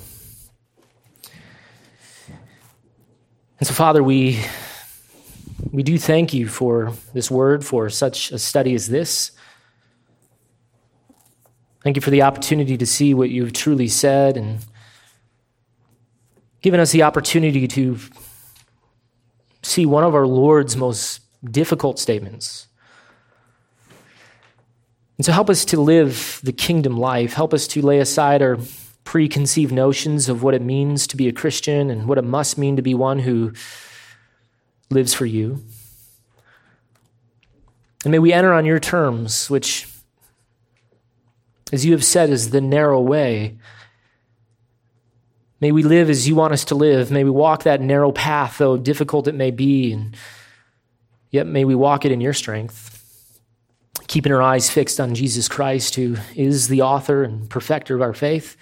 And so, Father, we, we do thank you for this word, for such a study as this. Thank you for the opportunity to see what you've truly said and given us the opportunity to see one of our Lord's most difficult statements. And so help us to live the kingdom life. Help us to lay aside our preconceived notions of what it means to be a Christian and what it must mean to be one who lives for you. And may we enter on your terms, which as you have said, is the narrow way. May we live as you want us to live. May we walk that narrow path, though difficult it may be, and yet may we walk it in your strength, keeping our eyes fixed on Jesus Christ, who is the author and perfecter of our faith.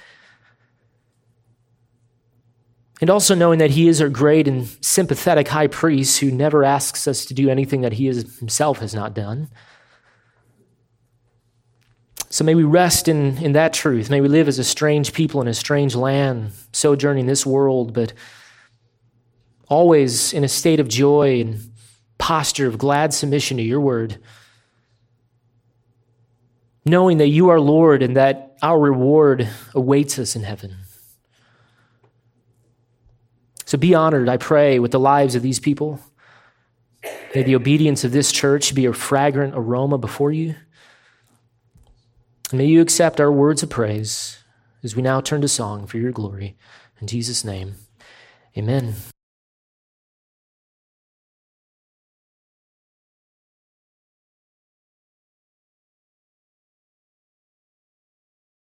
And also knowing that he is our great and sympathetic high priest who never asks us to do anything that he himself has not done. So may we rest in, in that truth. May we live as a strange people in a strange land, sojourning this world, but always in a state of joy and posture of glad submission to your word. Knowing that you are Lord and that our reward awaits us in heaven. So be honored, I pray, with the lives of these people. May the obedience of this church be a fragrant aroma before you. May you accept our words of praise as we now turn to song for your glory. In Jesus' name, amen.